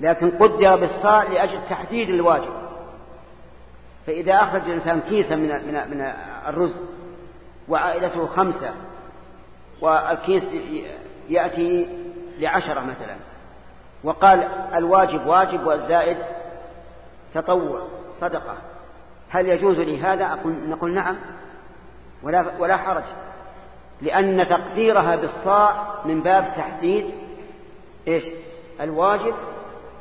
لكن قدر بالصاع لأجل تحديد الواجب. فإذا أخرج الإنسان كيسا من من من الرز وعائلته خمسة والكيس يأتي لعشرة مثلا وقال الواجب واجب والزائد تطوع صدقة. هل يجوز لي هذا؟ أقول نقول نعم. ولا, ولا حرج. لأن تقديرها بالصاع من باب تحديد إيش؟ الواجب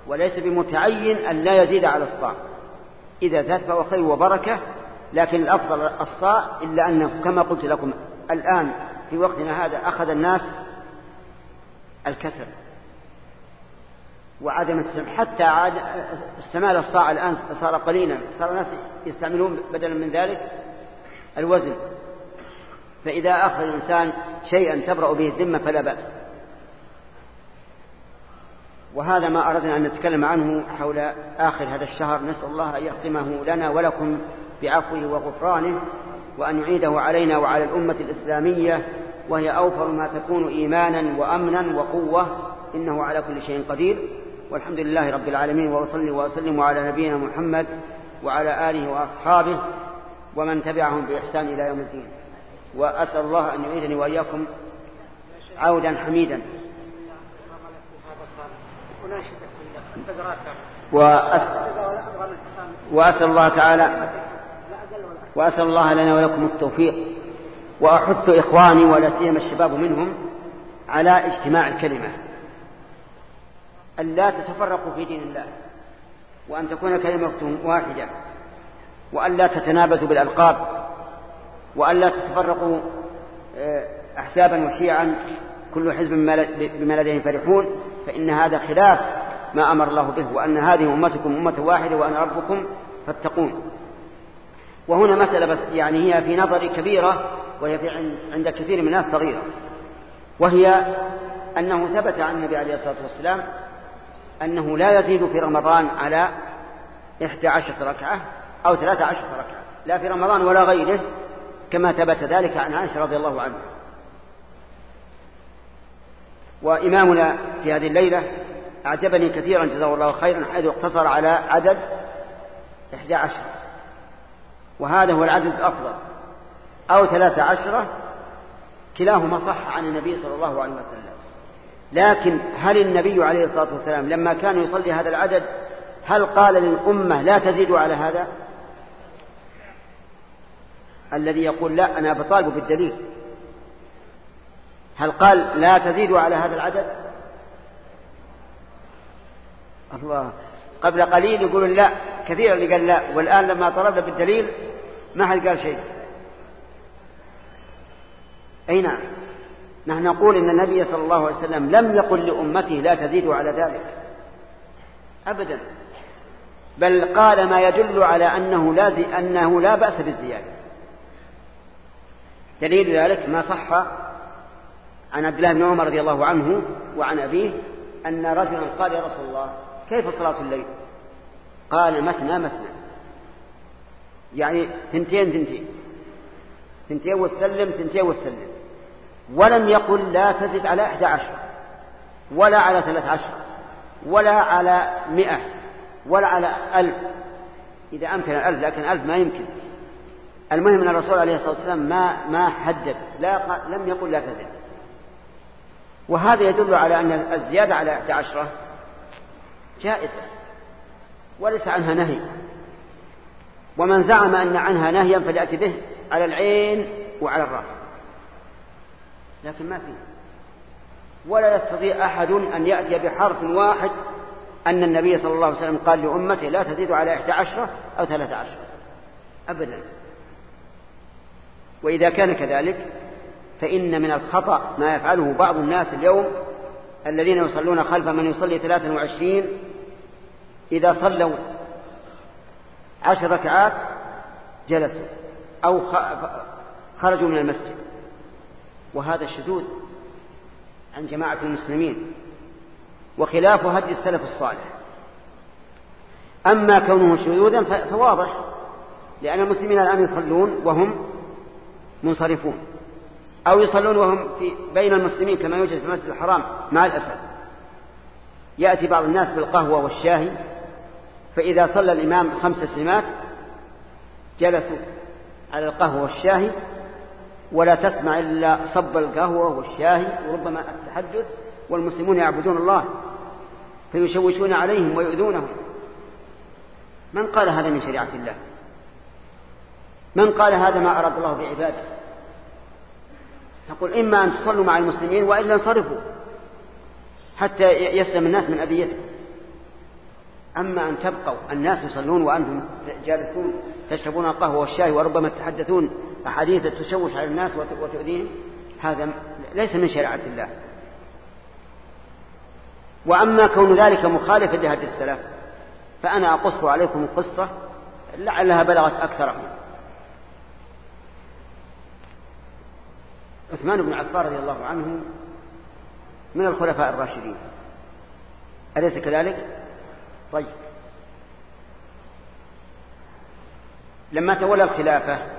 وليس بمتعين أن لا يزيد على الصاع. إذا زاد فهو خير وبركة لكن الأفضل الصاع إلا أنه كما قلت لكم الآن في وقتنا هذا أخذ الناس الكسل. وعدم السمع حتى عاد استمال الصاع الآن صار قليلا صار الناس يستعملون بدلا من ذلك الوزن. فإذا أخذ الإنسان شيئا تبرأ به الذمة فلا بأس. وهذا ما أردنا أن نتكلم عنه حول آخر هذا الشهر. نسأل الله أن يختمه لنا ولكم بعفوه وغفرانه وأن يعيده علينا وعلى الأمة الإسلامية وهي أوفر ما تكون إيمانا وأمنا وقوة. إنه على كل شيء قدير. والحمد لله رب العالمين وأصلي وأسلم على نبينا محمد وعلى آله وأصحابه ومن تبعهم بإحسان إلى يوم الدين. وأسأل الله أن يعيدني وإياكم عودا حميدا. وأسأل الله تعالى وأسأل الله لنا ولكم التوفيق. وأحث إخواني ولا سيما الشباب منهم على اجتماع الكلمة. أن لا تتفرقوا في دين الله وأن تكون كلمة واحدة وأن لا تتنابزوا بالألقاب وأن لا تتفرقوا آه، أحسابا وشيعا كل حزب بما لديهم فرحون فإن هذا خلاف ما أمر الله به وأن هذه أمتكم أمة واحدة وأنا ربكم فاتقون. وهنا مسألة بس يعني هي في نظري كبيرة وهي في عند كثير من الناس صغيرة وهي أنه ثبت عن النبي عليه الصلاة والسلام أنه لا يزيد في رمضان على إحدى عشر ركعة أو ثلاثة عشر ركعة لا في رمضان ولا غيره كما ثبت ذلك عن عائشة رضي الله عنها. وإمامنا في هذه الليلة أعجبني كثيرا جزاه الله خيرا حيث اقتصر على عدد إحدى عشر وهذا هو العدد الأفضل. أو ثلاثة عشرة كلاهما صح عن النبي صلى الله عليه وسلم. لكن هل النبي عليه الصلاة والسلام لما كان يصلي هذا العدد هل قال للأمة لا تزيدوا على هذا؟ الذي يقول لا أنا بطالب بالدليل. هل قال لا تزيدوا على هذا العدد؟ الله. قبل قليل يقولون لا كثير اللي قال لا والآن لما طلبنا بالدليل ما حد قال شيء. أي نعم. نحن نقول إن النبي صلى الله عليه وسلم لم يقل لأمته لا تزيدوا على ذلك. أبدا. بل قال ما يدل على أنه لا, أنه لا بأس بالزيادة. دليل ذلك ما صح عن عبد الله بن عمر رضي الله عنه وعن أبيه أن رجلا قال يا رسول الله كيف صلاة الليل؟ قال مثنى مثنى. يعني ثنتين ثنتين. ثنتين وسلم ثنتين وسلم ولم يقل لا تزد على إحدى عشر ولا على ثلاث عشر ولا على مئة ولا على ألف. إذا أمكن الألف لكن ألف ما يمكن. المهم أن الرسول عليه الصلاة والسلام ما ما حدد لا لم يقل لا تزد. وهذا يدل على أن الزيادة على إحدى عشرة جائزة وليس عنها نهي. ومن زعم أن عنها نهيا فليأتي به على العين وعلى الرأس. لكن ما فيه. ولا يستطيع أحد أن يأتي بحرف واحد أن النبي صلى الله عليه وسلم قال لأمته لا تزيد على إحدى عشرة أو ثلاثة عشرة أبدا. وإذا كان كذلك فإن من الخطأ ما يفعله بعض الناس اليوم الذين يصلون خلف من يصلي 23 إذا صلوا عشر ركعات جلسوا أو خرجوا من المسجد. وهذا شذوذ عن جماعة المسلمين وخلاف هدي السلف الصالح. أما كونه شذوذا فواضح لأن المسلمين الآن يصلون وهم منصرفون أو يصلون وهم في بين المسلمين كما يوجد في المسجد الحرام مع الأسف. يأتي بعض الناس بالقهوة والشاهي فإذا صلى الإمام خمس سلمات جلسوا على القهوة والشاهي ولا تسمع إلا صب القهوة والشاهي وربما التحدث والمسلمون يعبدون الله فيشوشون عليهم ويؤذونهم. من قال هذا من شريعة الله؟ من قال هذا ما أراد الله بعباده؟ نقول إما أن تصلوا مع المسلمين وإلا انصرفوا حتى يسلم الناس من أذيته أما أن تبقوا الناس يصلون وأنتم جالسون تشربون القهوة والشاي وربما تحدثون أحاديث تشوش على الناس وتؤذيهم هذا ليس من شريعة الله. وأما كون ذلك مخالفا لهدي السلف فأنا أقص عليكم القصة لعلها بلغت أكثرهم. عثمان بن عفان رضي الله عنه من الخلفاء الراشدين. أليس كذلك؟ طيب. لما تولى الخلافة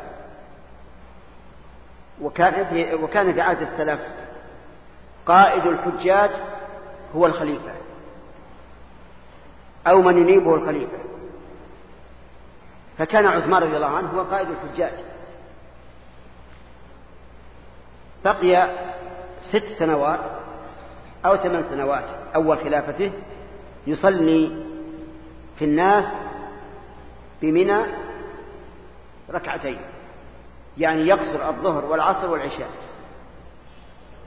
وكان في وكان في عهد السلف. قائد الحجاج هو الخليفة. أو من ينيبه الخليفة. فكان عثمان رضي الله عنه هو قائد الحجاج. بقي ست سنوات أو ثمان سنوات أول خلافته يصلي في الناس بمنى ركعتين. يعني يقصر الظهر والعصر والعشاء.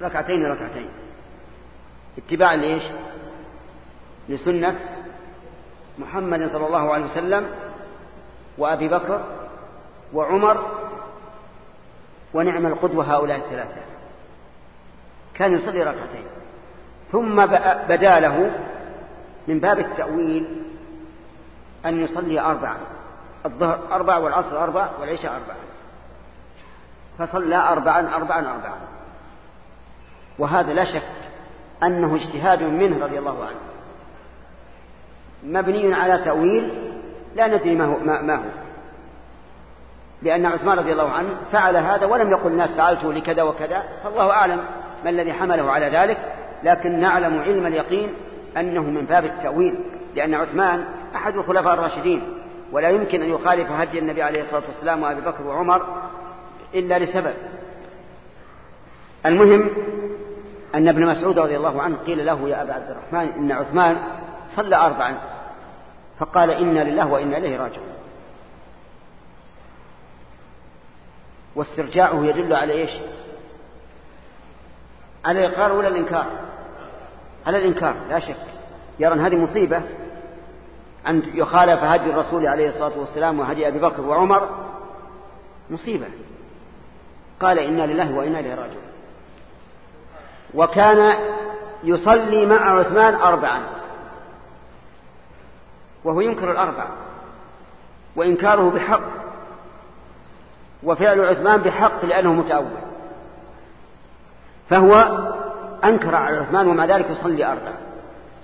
ركعتين ركعتين. اتباعا ليش لسنة محمد صلى الله عليه وسلم وأبي بكر وعمر ونعم القدوة هؤلاء الثلاثة. كان يصلي ركعتين. ثم بدا له من باب التأويل أن يصلي أربعا الظهر أربع والعصر أربع والعشاء أربع فصلى أربعا أربعا أربعا. وهذا لا شك أنه اجتهاد منه رضي الله عنه. مبني على تأويل لا ندري ما هو, ما هو. لأن عثمان رضي الله عنه فعل هذا ولم يقل الناس فعلته لكذا وكذا فالله أعلم ما الذي حمله على ذلك. لكن نعلم علم اليقين أنه من باب التأويل لأن عثمان أحد الخلفاء الراشدين. ولا يمكن أن يخالف هدي النبي عليه الصلاة والسلام وأبي بكر وعمر إلا لسبب. المهم أن ابن مسعود رضي الله عنه قيل له يا أبا عبد الرحمن إن عثمان صلى أربعا فقال إنا لله وإنا إليه راجعون. واسترجاعه يدل على إيش؟ على الإقرار ولا الإنكار؟ على الإنكار لا شك. يرى أن هذه مصيبة أن يخالف هدي الرسول عليه الصلاة والسلام وهدي أبي بكر وعمر مصيبة. قال إنا لله وإنا إليه راجعون. وكان يصلي مع عثمان أربعا. وهو ينكر الأربع وإنكاره بحق. وفعل عثمان بحق لأنه متأول. فهو أنكر على عثمان ومع ذلك يصلي أربعا.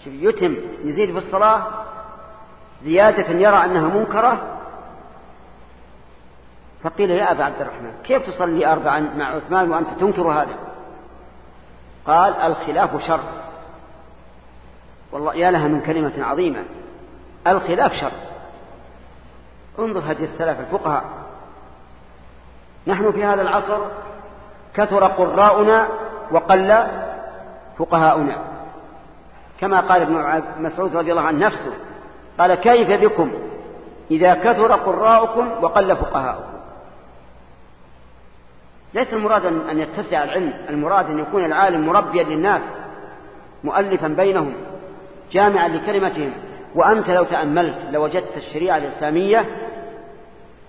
يتم يزيد في الصلاة زيادة يرى أنها منكرة فقيل يا أبا عبد الرحمن كيف تصلي أربعا مع عثمان وأنت تنكر هذا؟ قال الخلاف شر. والله يا لها من كلمة عظيمة. الخلاف شر. انظر هذه الثلاثة الفقهاء. نحن في هذا العصر كثر قراؤنا وقل فقهاؤنا. كما قال ابن مسعود رضي الله عنه نفسه قال كيف بكم إذا كثر قراؤكم وقل فقهاؤكم؟ ليس المراد أن يتسع العلم المراد أن يكون العالم مربيا للناس مؤلفا بينهم جامعا لكلمتهم. وأنت لو تأملت لوجدت الشريعة الإسلامية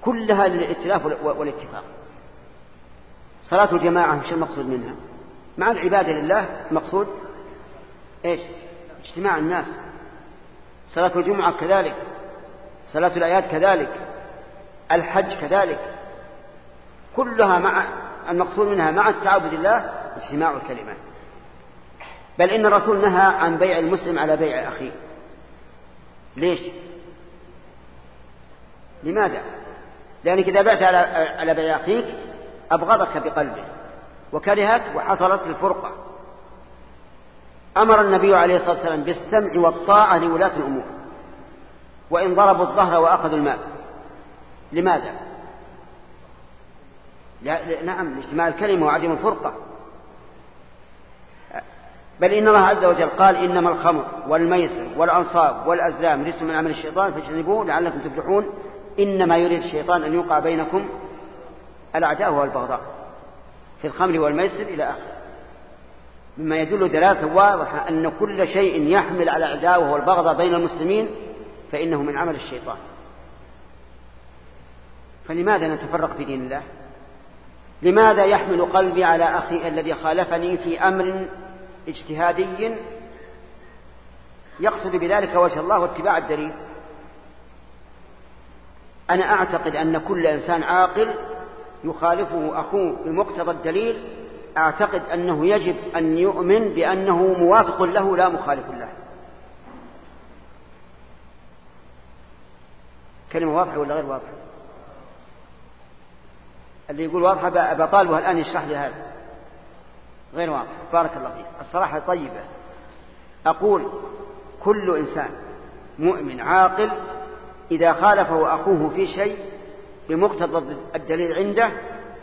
كلها للائتلاف والاتفاق. صلاة الجماعة مش المقصود منها؟ مع العبادة لله المقصود إيش؟ اجتماع الناس. صلاة الجمعة كذلك صلاة الآيات كذلك الحج كذلك. كلها مع المقصود منها مع التعبد لله اجتماع الكلمات. بل إن الرسول نهى عن بيع المسلم على بيع أخيه. ليش؟ لماذا؟ لأنك إذا بعت على بيع أخيك أبغضك بقلبه وكرهك وحصلت الفرقة. أمر النبي عليه الصلاة والسلام بالسمع والطاعة لولاة الأمور. وإن ضربوا الظهر وأخذوا المال لماذا؟ نعم لاجتماع الكلمة وعدم الفرقة. بل إن الله عز وجل قال إنما الخمر والميسر والأنصاب والأزلام رسم من عمل الشيطان فاجتنبوه لعلكم تفلحون. إنما يريد الشيطان أن يوقع بينكم الأعداء والبغضاء في الخمر والميسر إلى آخره. مما يدل دلالة واضحة أن كل شيء يحمل على العداوة والبغضاء بين المسلمين فإنه من عمل الشيطان. فلماذا نتفرق في دين الله؟ لماذا يحمل قلبي على أخي الذي خالفني في أمر اجتهادي؟ يقصد بذلك وجه الله واتباع الدليل. أنا أعتقد أن كل إنسان عاقل يخالفه أخوه بمقتضى الدليل. أعتقد أنه يجب أن يؤمن بأنه موافق له لا مخالف له. كلمة واضحة ولا غير واضحة؟ اللي يقول واضحة بطالبه الآن يشرح لي هذا. غير واضح. بارك الله فيك. الصراحة طيبة. أقول كل إنسان مؤمن عاقل إذا خالفه أخوه في شيء بمقتضى الدليل عنده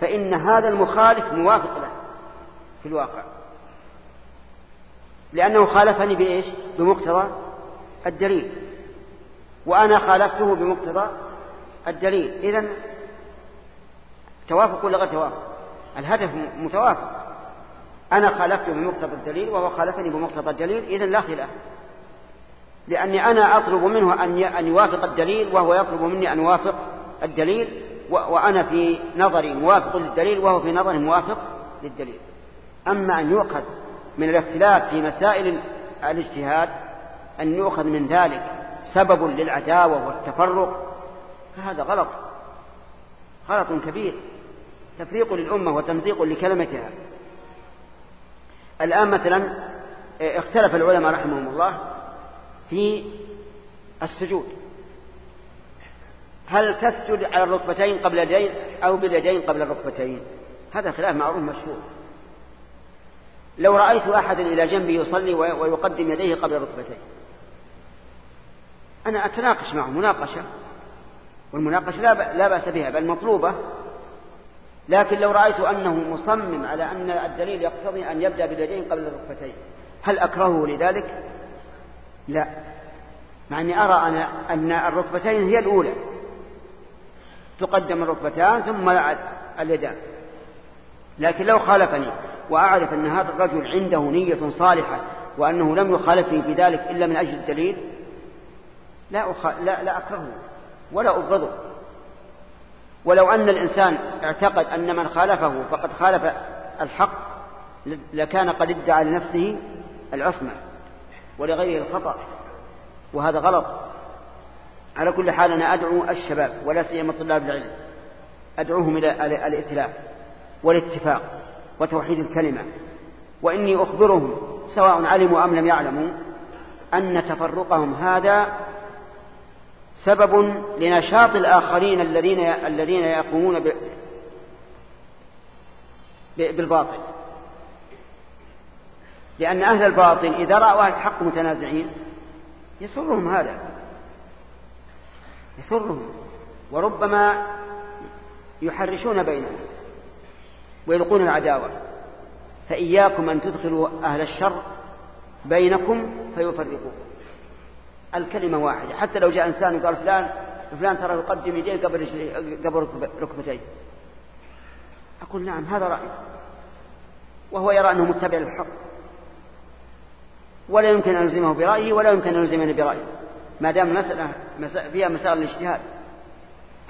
فإن هذا المخالف موافق له في الواقع. لأنه خالفني بإيش؟ بمقتضى الدليل. وأنا خالفته بمقتضى الدليل. إذن توافق ولا غير توافق؟ الهدف متوافق. أنا خالفته بمقتضى الدليل وهو خالفني بمقتضى الدليل إذن لا خلاف. لأني أنا أطلب منه أن يوافق الدليل وهو يطلب مني أن يوافق الدليل وأنا في نظري موافق للدليل وهو في نظري موافق للدليل. أما أن يؤخذ من الاختلاف في مسائل الاجتهاد أن يؤخذ من ذلك سبب للعداوة والتفرق فهذا غلط. غلط كبير. تفريق للأمة وتمزيق لكلمتها. الآن مثلا اختلف العلماء رحمهم الله في السجود. هل تسجد على الركبتين قبل اليدين أو باليدين قبل الركبتين؟ هذا خلاف معروف مشهور. لو رأيت أحدا إلى جنبي يصلي ويقدم يديه قبل الركبتين. أنا أتناقش معه مناقشة. والمناقشة لا بأس بها بل مطلوبة. لكن لو رأيت أنه مصمم على أن الدليل يقتضي أن يبدأ باليدين قبل الركبتين هل أكرهه لذلك؟ لا. مع أني أرى أنا أن الركبتين هي الأولى. تقدم الركبتان ثم اليدان. لكن لو خالفني وأعرف أن هذا الرجل عنده نية صالحة وأنه لم يخالفني في ذلك إلا من أجل الدليل لا, أخ... لا, لا أكرهه ولا أبغضه. ولو أن الإنسان اعتقد أن من خالفه فقد خالف الحق لكان قد ادعى لنفسه العصمة ولغيره الخطأ وهذا غلط. على كل حال أنا أدعو الشباب ولا سيما طلاب العلم أدعوهم إلى الائتلاف والاتفاق وتوحيد الكلمة. وإني أخبرهم سواء علموا أم لم يعلموا أن تفرقهم هذا سبب لنشاط الآخرين الذين الذين يقومون بالباطل. لأن أهل الباطل إذا رأوا أهل الحق متنازعين يسرهم هذا. يسرهم. وربما يحرشون بينهم ويلقون العداوة. فإياكم أن تدخلوا أهل الشر بينكم فيفرقوا الكلمة واحدة. حتى لو جاء إنسان وقال فلان فلان ترى يقدم يديه قبل قبل ركبتيه أقول نعم هذا رأي. وهو يرى أنه متبع للحق. ولا يمكن أن نلزمه برأيه ولا يمكن أن نلزمني برأيه. ما دام المسألة فيها مسائل الاجتهاد.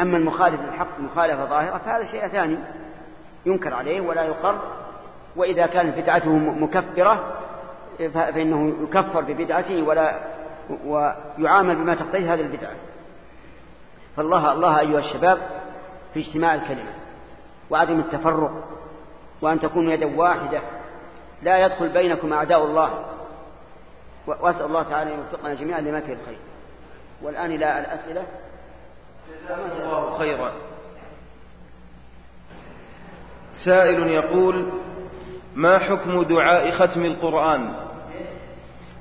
أما المخالف للحق مخالفة ظاهرة فهذا شيء ثاني ينكر عليه ولا يقر. وإذا كانت بدعته مكفرة فإنه يكفر ببدعته ولا ويعامل بما تقتضيه هذه البدعة. فالله الله أيها الشباب في اجتماع الكلمة وعدم التفرق وأن تكونوا يدا واحدة لا يدخل بينكم أعداء الله. وأسأل الله تعالى أن يوفقنا جميعا لما فيه الخير. والآن إلى الأسئلة. الله خيرا. سائل يقول ما حكم دعاء ختم القرآن؟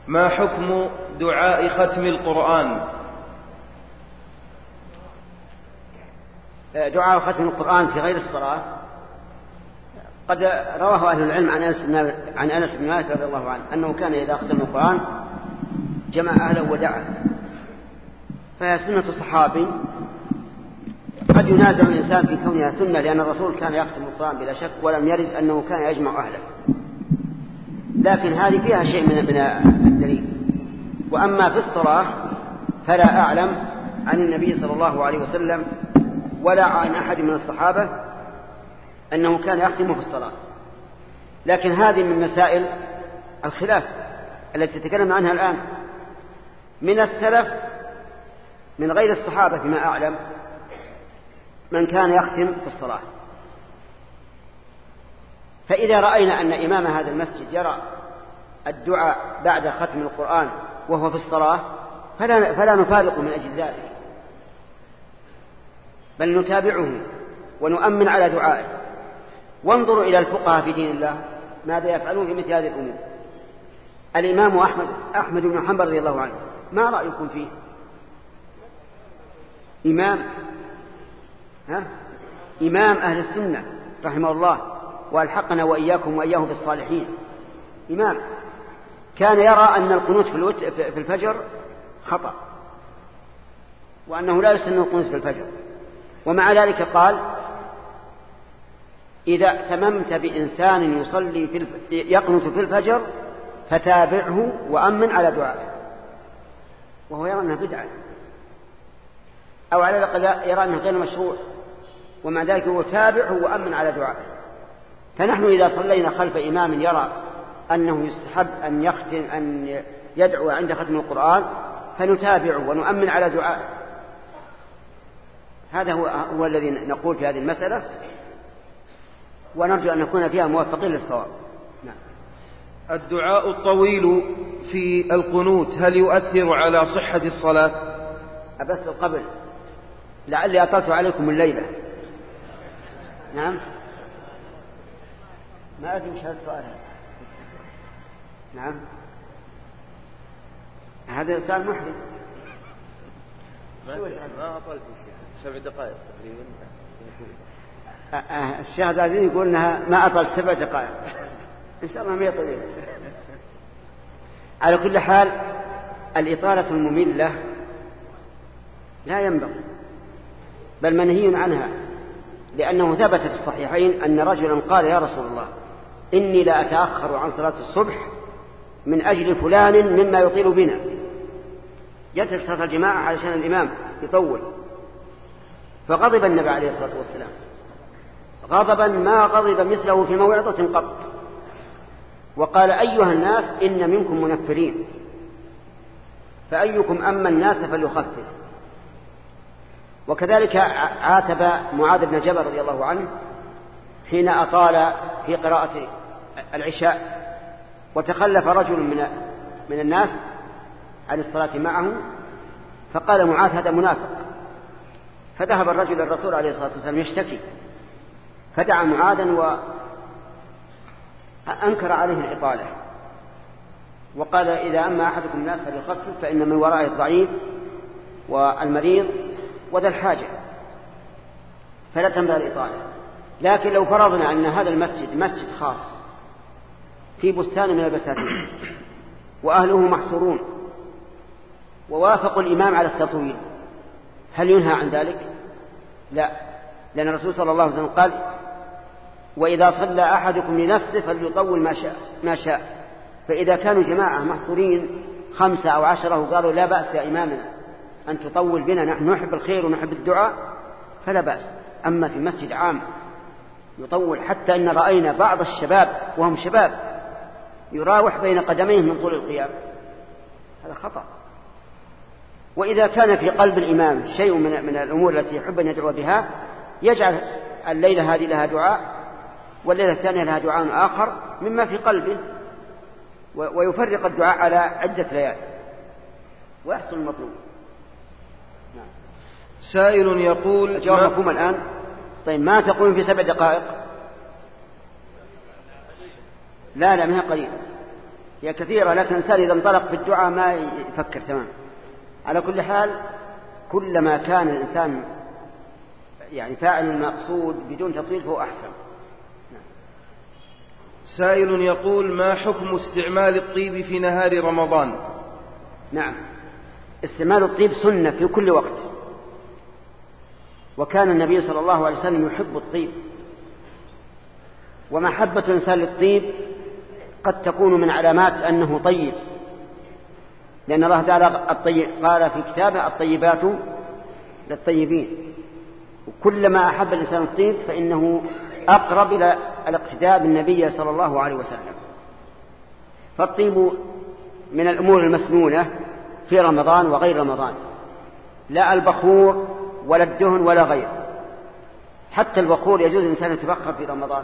ما حكم دعاء ختم القرآن؟ دعاء ختم القرآن في غير الصلاة؟ قد رواه أهل العلم عن أنس عن أنس بن مالك رضي الله عنه أنه كان إذا ختم القرآن جمع أهله ودعا. فهي سنة صحابي قد ينازع الإنسان في كونها سنة لأن الرسول كان يختم القرآن بلا شك ولم يرد أنه كان يجمع أهله. لكن هذه فيها شيء من الدليل. وأما في الصلاة فلا أعلم عن النبي صلى الله عليه وسلم ولا عن أحد من الصحابة أنه كان يختم في الصلاة. لكن هذه من مسائل الخلاف التي تكلم عنها الآن. من السلف من غير الصحابة فيما أعلم من كان يختم في الصلاة. فإذا رأينا أن إمام هذا المسجد يرى الدعاء بعد ختم القرآن وهو في الصلاة فلا, فلا نفارق من أجل ذلك. بل نتابعه ونؤمن على دعائه. وانظروا إلى الفقهاء في دين الله ماذا يفعلون في مثل هذه الأمور؟ الإمام أحمد, أحمد بن حنبل رضي الله عنه ما رأيكم فيه؟ إمام ها؟ إمام أهل السنة رحمه الله. وألحقنا وإياكم وإياه بالصالحين إمام كان يرى أن القنوت في الفجر خطأ وأنه لا يسن القنوت في الفجر. ومع ذلك قال إذا اعتممت بإنسان يصلي في. يقنت في الفجر فتابعه وأمن على دعائه. وهو يرى أنها بدعة. أو على الأقل يرى أنه غير مشروع. ومع ذلك هو تابعه وأمن على دعائه. فنحن إذا صلينا خلف إمام يرى أنه يستحب أن يختم أن يدعو عند ختم القرآن فنتابعه ونؤمن على دعائه هذا هو, هو الذي نقول في هذه المسألة. ونرجو أن نكون فيها موفقين للصواب. نعم. الدعاء الطويل في القنوت هل يؤثر على صحة الصلاة؟ أبس قبل لعلي أطلت عليكم الليلة. نعم. ما أدري مش هذا السؤال. نعم. هذا سؤال محرج ما أطلت سبع دقائق تقريبا. الشيخ عبد يقول إنها ما أطلت سبع دقائق. إن شاء الله ما طويلة. على كل حال الإطالة المملة لا ينبغي بل منهي عنها لأنه ثبت في الصحيحين أن رجلا قال يا رسول الله إني لا أتأخر عن صلاة الصبح من أجل فلان مما يطيل بنا. يترك صلاه الجماعة علشان الإمام يطول. فغضب النبي عليه الصلاة والسلام. غضبا ما غضب مثله في موعظة قط. وقال أيها الناس إن منكم منفرين. فأيكم أما الناس فليخفف. وكذلك عاتب معاذ بن جبل رضي الله عنه حين أطال في قراءة العشاء وتخلف رجل من من الناس عن الصلاة معه فقال معاذ هذا منافق. فذهب الرجل للرسول عليه الصلاة والسلام يشتكي فدعا معاذا وأنكر عليه الإطالة. وقال إذا أما أحدكم الناس فليخفف فإن من ورائه الضعيف والمريض وذا الحاجة. فلا تنبغي الإطالة. لكن لو فرضنا أن هذا المسجد مسجد خاص في بستان من البساتين وأهله محصورون ووافقوا الإمام على التطويل هل ينهى عن ذلك؟ لا لأن الرسول صلى الله عليه وسلم قال وإذا صلى أحدكم لنفسه فليطول ما شاء, ما شاء فإذا كانوا جماعة محصورين خمسة أو عشرة وقالوا لا بأس يا إمامنا أن تطول بنا نحن نحب الخير ونحب الدعاء فلا بأس أما في مسجد عام يطول حتى أن رأينا بعض الشباب وهم شباب يراوح بين قدميه من طول القيام. هذا خطأ. وإذا كان في قلب الإمام شيء من, من الأمور التي يحب أن يدعو بها يجعل الليلة هذه لها دعاء والليلة الثانية لها دعاء آخر مما في قلبه ويفرق الدعاء على عدة ليالي ويحصل المطلوب. نعم. سائل يقول مفهوم الآن. طيب ما تقول في سبع دقائق؟ لا لا ما هي قليلة هي كثيرة لكن الإنسان إذا انطلق في الدعاء ما يفكر تمام. على كل حال كلما كان الإنسان يعني فاعل المقصود بدون تطويل فهو أحسن. سائل يقول ما حكم استعمال الطيب في نهار رمضان؟ نعم. استعمال الطيب سنة في كل وقت. وكان النبي صلى الله عليه وسلم يحب الطيب. ومحبة الإنسان للطيب قد تكون من علامات أنه طيب. لأن الله تعالى الطيب قال في كتابه الطيبات للطيبين. وكلما أحب الإنسان الطيب فإنه أقرب إلى الاقتداء بالنبي صلى الله عليه وسلم. فالطيب من الأمور المسنونة في رمضان وغير رمضان. لا البخور ولا الدهن ولا غير حتى البخور يجوز الإنسان يتبخر في رمضان.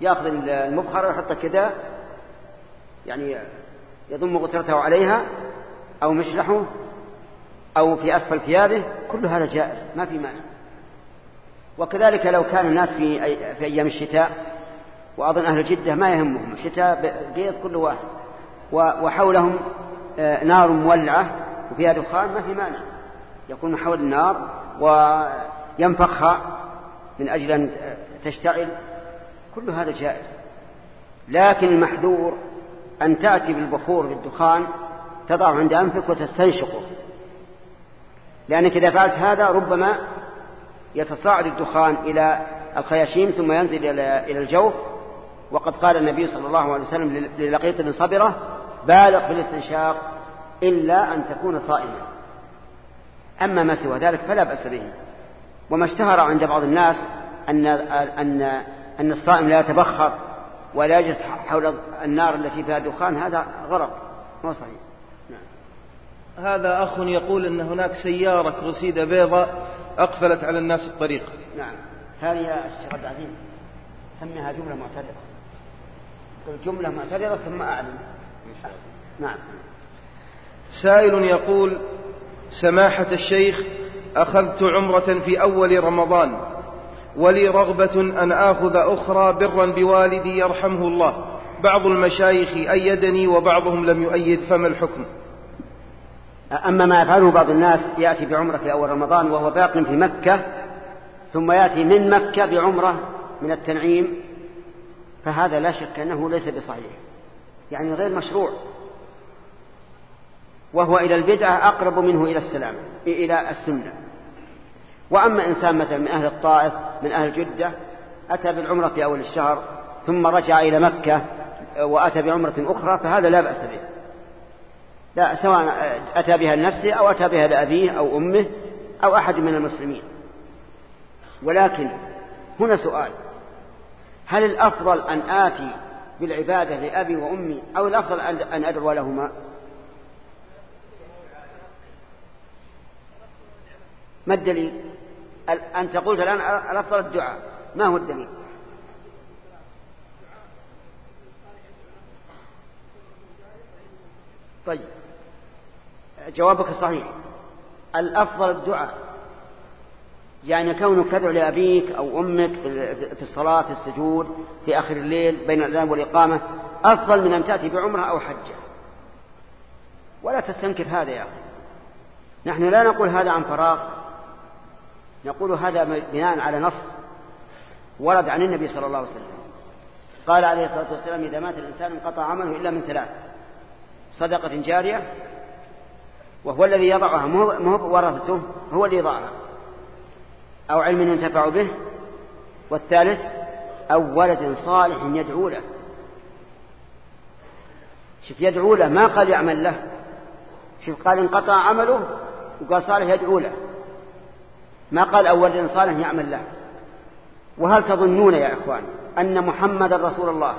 يأخذ المبخرة ويحطه كذا يعني يضم غترته عليها أو مشلحه أو في أسفل ثيابه. كل هذا جائز ما في مانع. وكذلك لو كان الناس في, في أيام الشتاء وأظن أهل جدة ما يهمهم. الشتاء قيض كل واحد. وحولهم آه، نار مولعة وفيها دخان ما في مانع. يكون حول النار وينفخها من أجل أن تشتعل كل هذا جائز. لكن المحذور أن تأتي بالبخور بالدخان تضع عند أنفك وتستنشقه. لأنك إذا فعلت هذا ربما يتصاعد الدخان إلى الخياشيم ثم ينزل إلى الجوف. وقد قال النبي صلى الله عليه وسلم للقيط بن صبرة بالغ في الاستنشاق إلا أن تكون صائما. أما ما سوى ذلك فلا بأس به. وما اشتهر عند بعض الناس أن, أن, أن الصائم لا يتبخر ولا يجلس حول النار التي فيها دخان هذا غلط مو صحيح. نعم. هذا أخ يقول أن هناك سيارة كروسيدة بيضاء أقفلت على الناس الطريق. نعم. هذه يا الشيخ عبد العزيز سميها جملة معترضة. جملة معترضة ثم أعلم نعم. سائل يقول سماحة الشيخ أخذت عمرة في أول رمضان ولي رغبة أن آخذ أخرى برا بوالدي يرحمه الله. بعض المشايخ أيدني وبعضهم لم يؤيد فما الحكم؟ أما ما يفعله بعض الناس يأتي بعمرة في أول رمضان وهو باق في مكة ثم يأتي من مكة بعمرة من التنعيم فهذا لا شك أنه ليس بصحيح. يعني غير مشروع. وهو إلى البدعة أقرب منه إلى السلام إلى السنة. وأما إنسان مثلا من أهل الطائف من أهل جدة أتى بالعمرة في أول الشهر ثم رجع إلى مكة وأتى بعمرة أخرى فهذا لا بأس به. لا سواء أتى بها لنفسه أو أتى بها لأبيه أو أمه أو أحد من المسلمين. ولكن هنا سؤال هل الأفضل أن آتي بالعبادة لأبي وأمي أو الأفضل أن أدعو لهما؟ ما الدليل؟ أنت قلت الآن الأفضل الدعاء. ما هو الدليل؟ طيب. جوابك صحيح. الأفضل الدعاء. يعني كونك تدعو لأبيك أو أمك في الصلاة في السجود في آخر الليل بين الأذان والإقامة أفضل من أن تأتي بعمرة أو حجة. ولا تستنكر هذا يا أخي. نحن لا نقول هذا عن فراغ. نقول هذا بناء على نص ورد عن النبي صلى الله عليه وسلم. قال عليه الصلاة والسلام إذا مات الإنسان انقطع عمله إلا من ثلاث صدقة جارية وهو الذي يضعها مو ورثته هو اللي يضعها. أو علم ينتفع به. والثالث أو ولد صالح يدعو له. شوف يدعو له ما قال يعمل له. شوف قال انقطع عمله وقال صالح يدعو له. ما قال أو ولد صالح يعمل له. وهل تظنون يا إخوان أن محمد رسول الله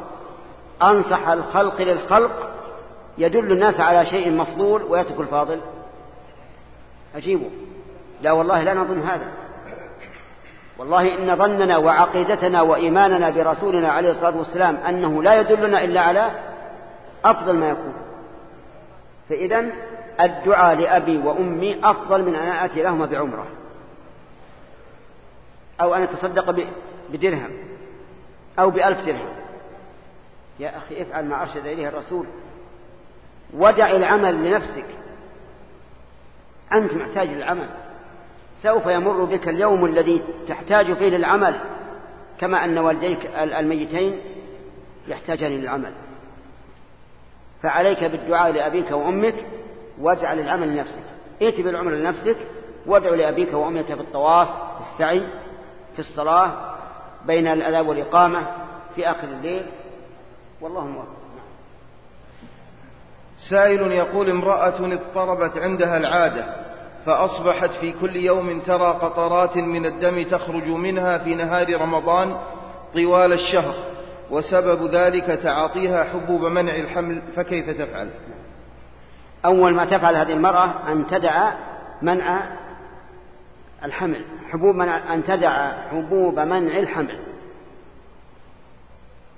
أنصح الخلق للخلق يدل الناس على شيء مفضول ويترك الفاضل؟ أجيبوا. لا والله لا نظن هذا. والله إن ظننا وعقيدتنا وإيماننا برسولنا عليه الصلاة والسلام أنه لا يدلنا إلا على أفضل ما يكون. فإذا الدعاء لأبي وأمي أفضل من أن آتي لهما بعمرة. أو أن أتصدق بدرهم أو بألف درهم. يا أخي افعل ما أرشد إليه الرسول. ودع العمل لنفسك. أنت محتاج للعمل. سوف يمر بك اليوم الذي تحتاج فيه للعمل. كما أن والديك الميتين يحتاجان للعمل. فعليك بالدعاء لأبيك وأمك. واجعل العمل لنفسك. ائت بالعمل لنفسك. وادعو لأبيك وأمك في الطواف في الصلاة بين الأذى والإقامة في آخر الليل. والله موفق. سائل يقول امرأة اضطربت عندها العادة فأصبحت في كل يوم ترى قطرات من الدم تخرج منها في نهار رمضان طوال الشهر وسبب ذلك تعاطيها حبوب منع الحمل فكيف تفعل؟ أول ما تفعل هذه المرأة أن تدع منع الحمل. حبوب منع أن تدع حبوب منع الحمل.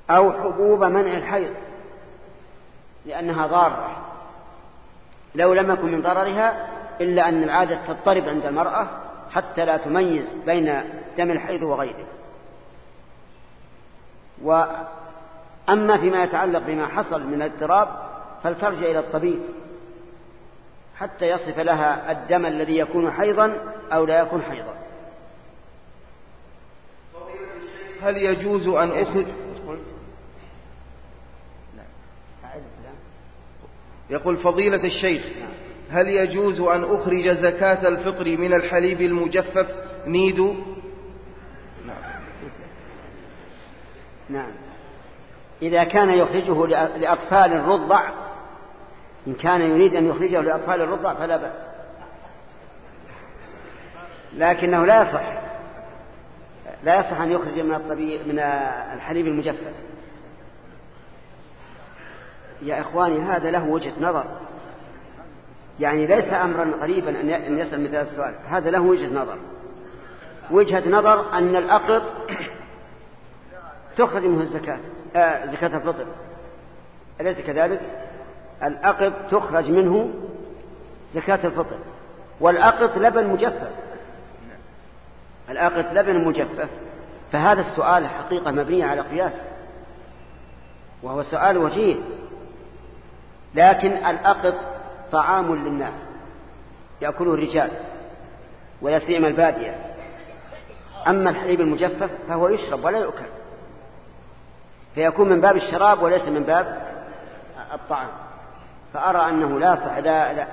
أو حبوب منع الحيض. لأنها ضارة. لو لم يكن من ضررها إلا أن العادة تضطرب عند المرأة حتى لا تميز بين دم الحيض وغيره. وأما فيما يتعلق بما حصل من الاضطراب فلترجع إلى الطبيب. حتى يصف لها الدم الذي يكون حيضا أو لا يكون حيضا. هل يجوز أن أخذ؟ يقول؟ فضيلة الشيخ هل يجوز أن أخرج زكاة الفطر من الحليب المجفف؟ نيدو نعم. نعم. إذا كان يخرجه لأطفال الرضع إن كان يريد أن يخرجه لأطفال الرضع فلا بأس. لكنه لا يصح لا يصح أن يخرج من الطبيب من الحليب المجفف. يا إخواني هذا له وجهة نظر. يعني ليس أمرا غريبا أن يسأل مثل هذا السؤال. هذا له وجهة نظر. وجهة نظر أن الأقط تخرج منه الزكاة آه زكاة الفطر. أليس كذلك؟ الأقط تخرج منه زكاة الفطر والأقط لبن مجفف. الأقط لبن مجفف. فهذا السؤال حقيقة مبنية على قياس وهو سؤال وجيه. لكن الأقط طعام للناس يأكله الرجال ولا سيما البادية. أما الحليب المجفف فهو يشرب ولا يؤكل فيكون من باب الشراب وليس من باب الطعام. فأرى أنه لا لا لا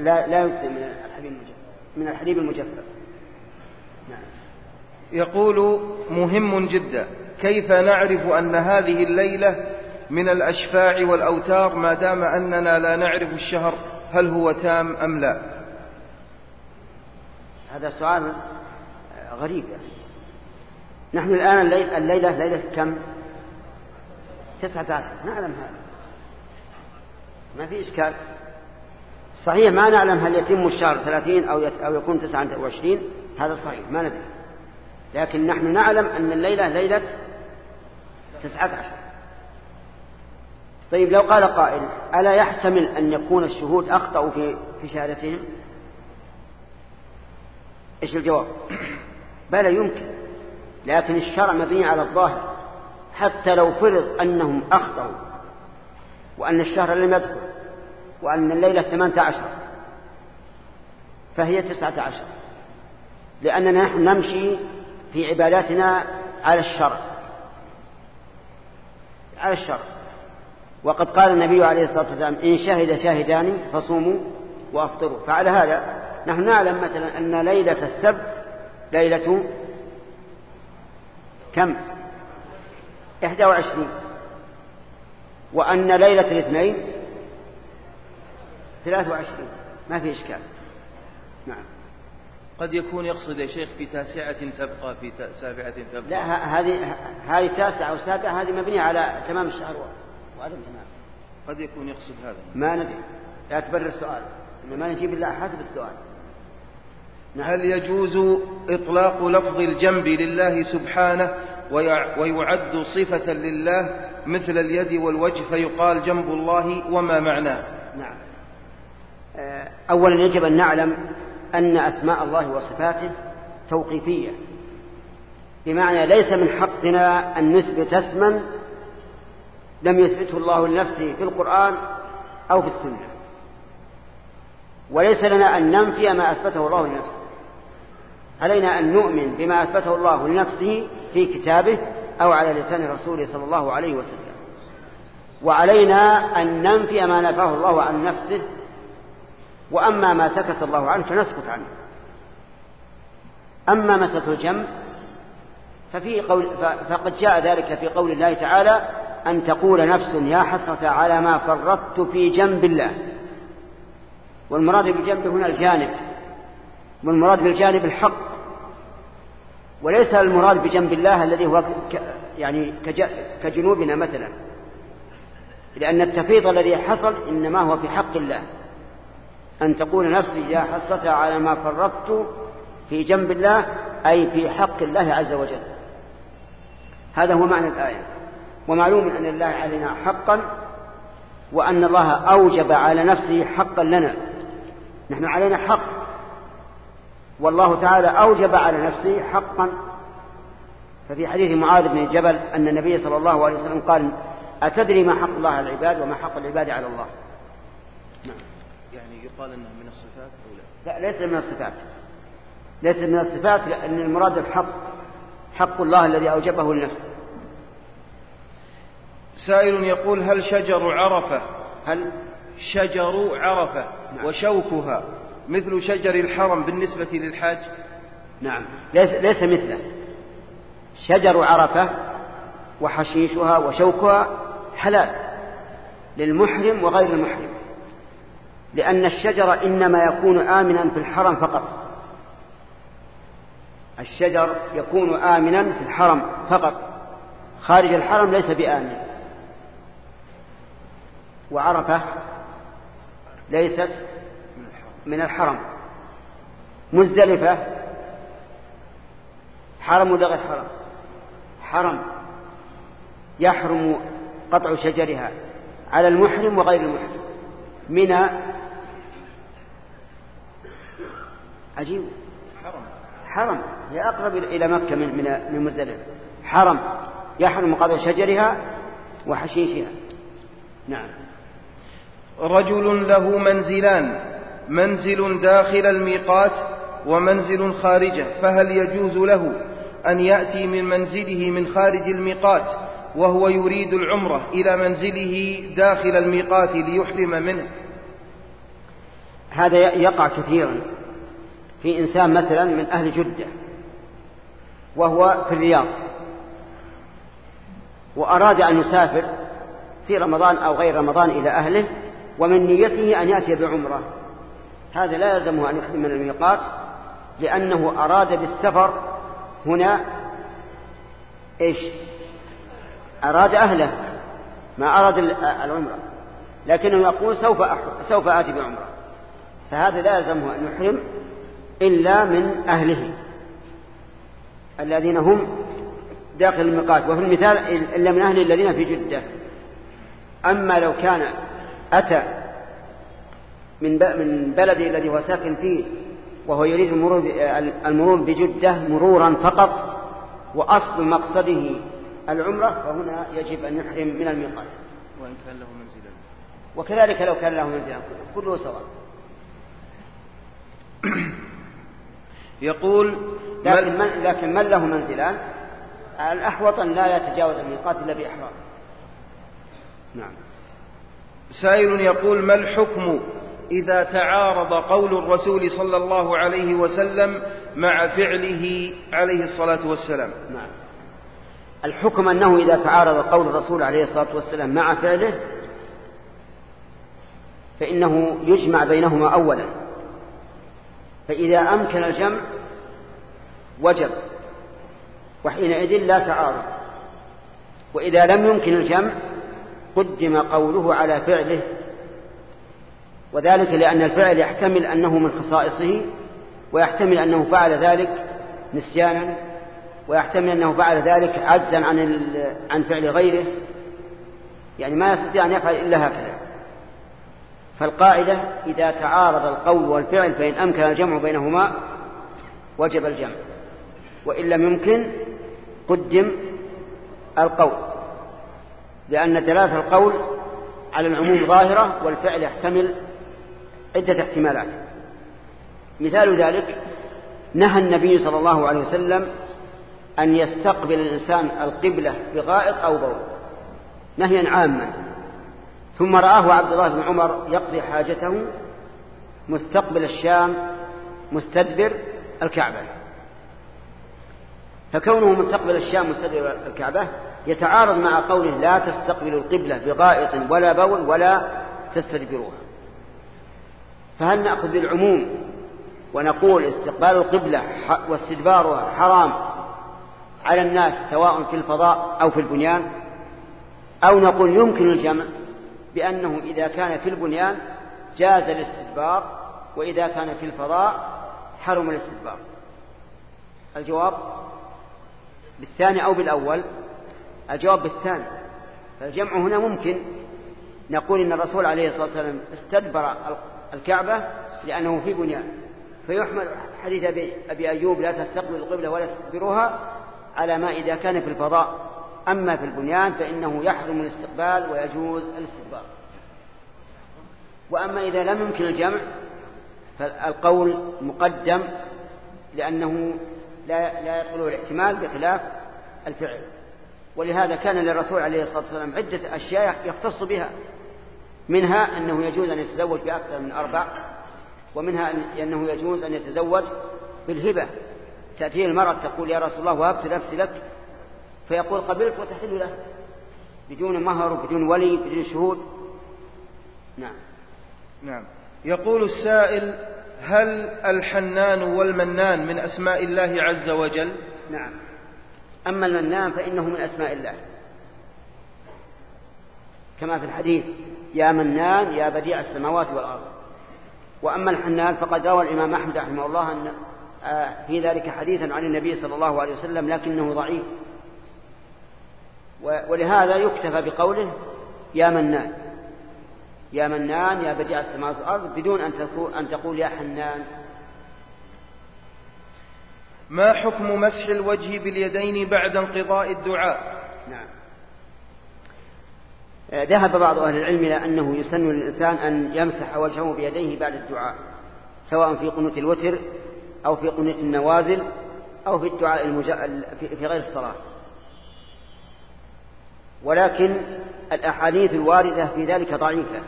لا, لا يكثر من الحليب المجفف من الحليب المجفف. نعم. يقول مهم جدا كيف نعرف أن هذه الليلة من الأشفاع والأوتار ما دام أننا لا نعرف الشهر هل هو تام أم لا؟ هذا سؤال غريب. يعني. نحن الآن الليلة, الليلة ليلة كم؟ تسعة عشر. نعلم هذا. ما في إشكال. صحيح ما نعلم هل يتم الشهر ثلاثين أو, أو يكون تسعة وعشرين هذا صحيح ما ندري. لكن نحن نعلم أن الليلة ليلة تسعة عشر. طيب لو قال قائل ألا يحتمل أن يكون الشهود أخطأوا في في شهادتهم؟ إيش الجواب؟ بلى يمكن. لكن الشرع مبني على الظاهر. حتى لو فرض أنهم أخطأوا وأن الشهر لم يدخل وأن الليلة ثمانية عشر. فهي تسعة عشر. لأننا نحن نمشي في عباداتنا على الشرع على الشرع وقد قال النبي عليه الصلاة والسلام إن شهد شاهدان فصوموا وأفطروا. فعلى هذا نحن نعلم مثلا أن ليلة السبت ليلة كم؟ إحدى وعشرين. وأن ليلة الاثنين ثلاث وعشرين. ما في إشكال. نعم. قد يكون يقصد يا شيخ في تاسعة تبقى في سابعة تبقى. لا هذه هذه تاسعة وسابعة هذه مبنية على تمام الشهر وعدم تمام. قد يكون يقصد هذا. ما ندري. لا تبرر السؤال. ما نجيب إلا حسب السؤال. نعم. هل يجوز إطلاق لفظ الجنب لله سبحانه ويعد صفة لله مثل اليد والوجه فيقال جنب الله وما معناه. نعم. آه، أولا يجب أن نعلم أن أسماء الله وصفاته توقيفية. بمعنى ليس من حقنا أن نثبت اسما لم يثبته الله لنفسه في القرآن أو في السنة. وليس لنا أن ننفي ما أثبته الله لنفسه. علينا أن نؤمن بما أثبته الله لنفسه في كتابه أو على لسان رسوله صلى الله عليه وسلم. وعلينا أن ننفي ما نفاه الله عن نفسه وأما ما سكت الله عنه فنسكت عنه. أما مسألة الجنب ففي قول فقد جاء ذلك في قول الله تعالى أن تقول نفس يا حسرة على ما فرطت في جنب الله. والمراد بالجنب هنا الجانب. والمراد بالجانب الحق. وليس المراد بجنب الله الذي هو يعني كجنوبنا مثلا. لأن التفيض الذي حصل إنما هو في حق الله. أن تقول نفسي يا حسرة على ما فرطت في جنب الله أي في حق الله عز وجل. هذا هو معنى الآية. ومعلوم أن الله علينا حقا وأن الله أوجب على نفسه حقا لنا. نحن علينا حق. والله تعالى أوجب على نفسه حقا. ففي حديث معاذ بن جبل أن النبي صلى الله عليه وسلم قال أتدري ما حق الله على العباد وما حق العباد على الله؟ نعم. يعني يقال أنه من الصفات أو لا؟ لا ليس من الصفات. ليس من الصفات لأن المراد الحق حق الله الذي أوجبه لنفسه. سائل يقول هل شجر عرفة؟ هل شجر عرفة نعم. وشوكها؟ مثل شجر الحرم بالنسبة للحاج؟ نعم. ليس, ليس مثله. شجر عرفة وحشيشها وشوكها حلال للمحرم وغير المحرم. لأن الشجر إنما يكون آمنا في الحرم فقط. الشجر يكون آمنا في الحرم فقط. خارج الحرم ليس بآمن. وعرفة ليست الحرم. مزدلفة. حرم ولا غير حرم؟ حرم. يحرم قطع شجرها على المحرم وغير المحرم. منى. عجيب. حرم. حرم. هي أقرب إلى مكة من من من مزدلفة. حرم. يحرم قطع شجرها وحشيشها. نعم. رجل له منزلان. منزل داخل الميقات ومنزل خارجه فهل يجوز له أن يأتي من منزله من خارج الميقات وهو يريد العمرة إلى منزله داخل الميقات ليحرم منه؟ هذا يقع كثيرا في إنسان مثلا من أهل جدة وهو في الرياض وأراد أن يسافر في رمضان أو غير رمضان إلى أهله ومن نيته أن يأتي بعمرة. هذا لا يلزمه أن يحرم من الميقات لأنه أراد بالسفر هنا إيش؟ أراد أهله ما أراد العمرة. لكنه يقول سوف سوف آتي بعمرة. فهذا لا يلزمه أن يحرم إلا من أهله الذين هم داخل الميقات. وفي المثال إلا من أهل الذين في جدة. أما لو كان أتى من من بلده الذي هو ساكن فيه وهو يريد المرور المرور بجدة مرورا فقط وأصل مقصده العمرة فهنا يجب أن يحرم من الميقات. وإن كان له منزلا. وكذلك لو كان له منزلا كله سواء. يقول لكن من, لكن من له منزلان؟ الأحوط أن لا يتجاوز الميقات إلا بإحرام نعم. سائل يقول ما الحكم إذا تعارض قول الرسول صلى الله عليه وسلم مع فعله عليه الصلاة والسلام. نعم. الحكم أنه إذا تعارض قول الرسول عليه الصلاة والسلام مع فعله فإنه يجمع بينهما أولا. فإذا أمكن الجمع وجب وحينئذ لا تعارض. وإذا لم يمكن الجمع قدم قوله على فعله وذلك لأن الفعل يحتمل أنه من خصائصه ويحتمل أنه فعل ذلك نسيانا ويحتمل أنه فعل ذلك عجزا عن عن فعل غيره. يعني ما يستطيع أن يفعل إلا هكذا. فالقاعدة إذا تعارض القول والفعل فإن أمكن الجمع بينهما وجب الجمع. وإن لم يمكن قدم القول. لأن دلالة القول على العموم ظاهرة والفعل يحتمل عدة احتمالات. مثال ذلك نهى النبي صلى الله عليه وسلم أن يستقبل الإنسان القبلة بغائط أو بول نهيا عاما. ثم رآه عبد الله بن عمر يقضي حاجته مستقبل الشام مستدبر الكعبة. فكونه مستقبل الشام مستدبر الكعبة يتعارض مع قوله لا تستقبلوا القبلة بغائط ولا بول ولا تستدبروها. فهل نأخذ بالعموم ونقول استقبال القبلة واستدبارها حرام على الناس سواء في الفضاء أو في البنيان؟ أو نقول يمكن الجمع بأنه إذا كان في البنيان جاز الاستدبار وإذا كان في الفضاء حرم الاستدبار. الجواب بالثاني أو بالأول؟ الجواب بالثاني. فالجمع هنا ممكن. نقول إن الرسول عليه الصلاة والسلام استدبر الكعبة لأنه في بنيان. فيحمل حديث أبي أيوب لا تستقبل القبلة ولا تستدبروها على ما إذا كان في الفضاء. أما في البنيان فإنه يحرم الاستقبال ويجوز الاستدبار. وأما إذا لم يمكن الجمع فالقول مقدم لأنه لا لا يقبله الاحتمال بخلاف الفعل. ولهذا كان للرسول عليه الصلاة والسلام عدة أشياء يختص بها. منها أنه يجوز أن يتزوج بأكثر من أربع ومنها أنه يجوز أن يتزوج بالهبة. تأتيه المرأة تقول يا رسول الله وهبت نفسي لك فيقول قبلت وتحل له بدون مهر وبدون ولي بدون شهود. نعم. نعم. يقول السائل هل الحنان والمنان من أسماء الله عز وجل؟ نعم. أما المنان فإنه من أسماء الله كما في الحديث. يا منان يا بديع السماوات والأرض. وأما الحنان فقد روى الإمام أحمد رحمه الله أن آه، في ذلك حديثا عن النبي صلى الله عليه وسلم لكنه ضعيف. ولهذا يكتفى بقوله يا منان. يا منان يا بديع السماوات والأرض بدون أن تقول يا حنان. ما حكم مسح الوجه باليدين بعد انقضاء الدعاء؟ نعم. ذهب بعض أهل العلم إلى أنه يسن للإنسان أن يمسح وجهه بيديه بعد الدعاء سواء في قنوت الوتر أو في قنوت النوازل أو في الدعاء. في غير الصلاة ولكن الأحاديث الواردة في ذلك ضعيفة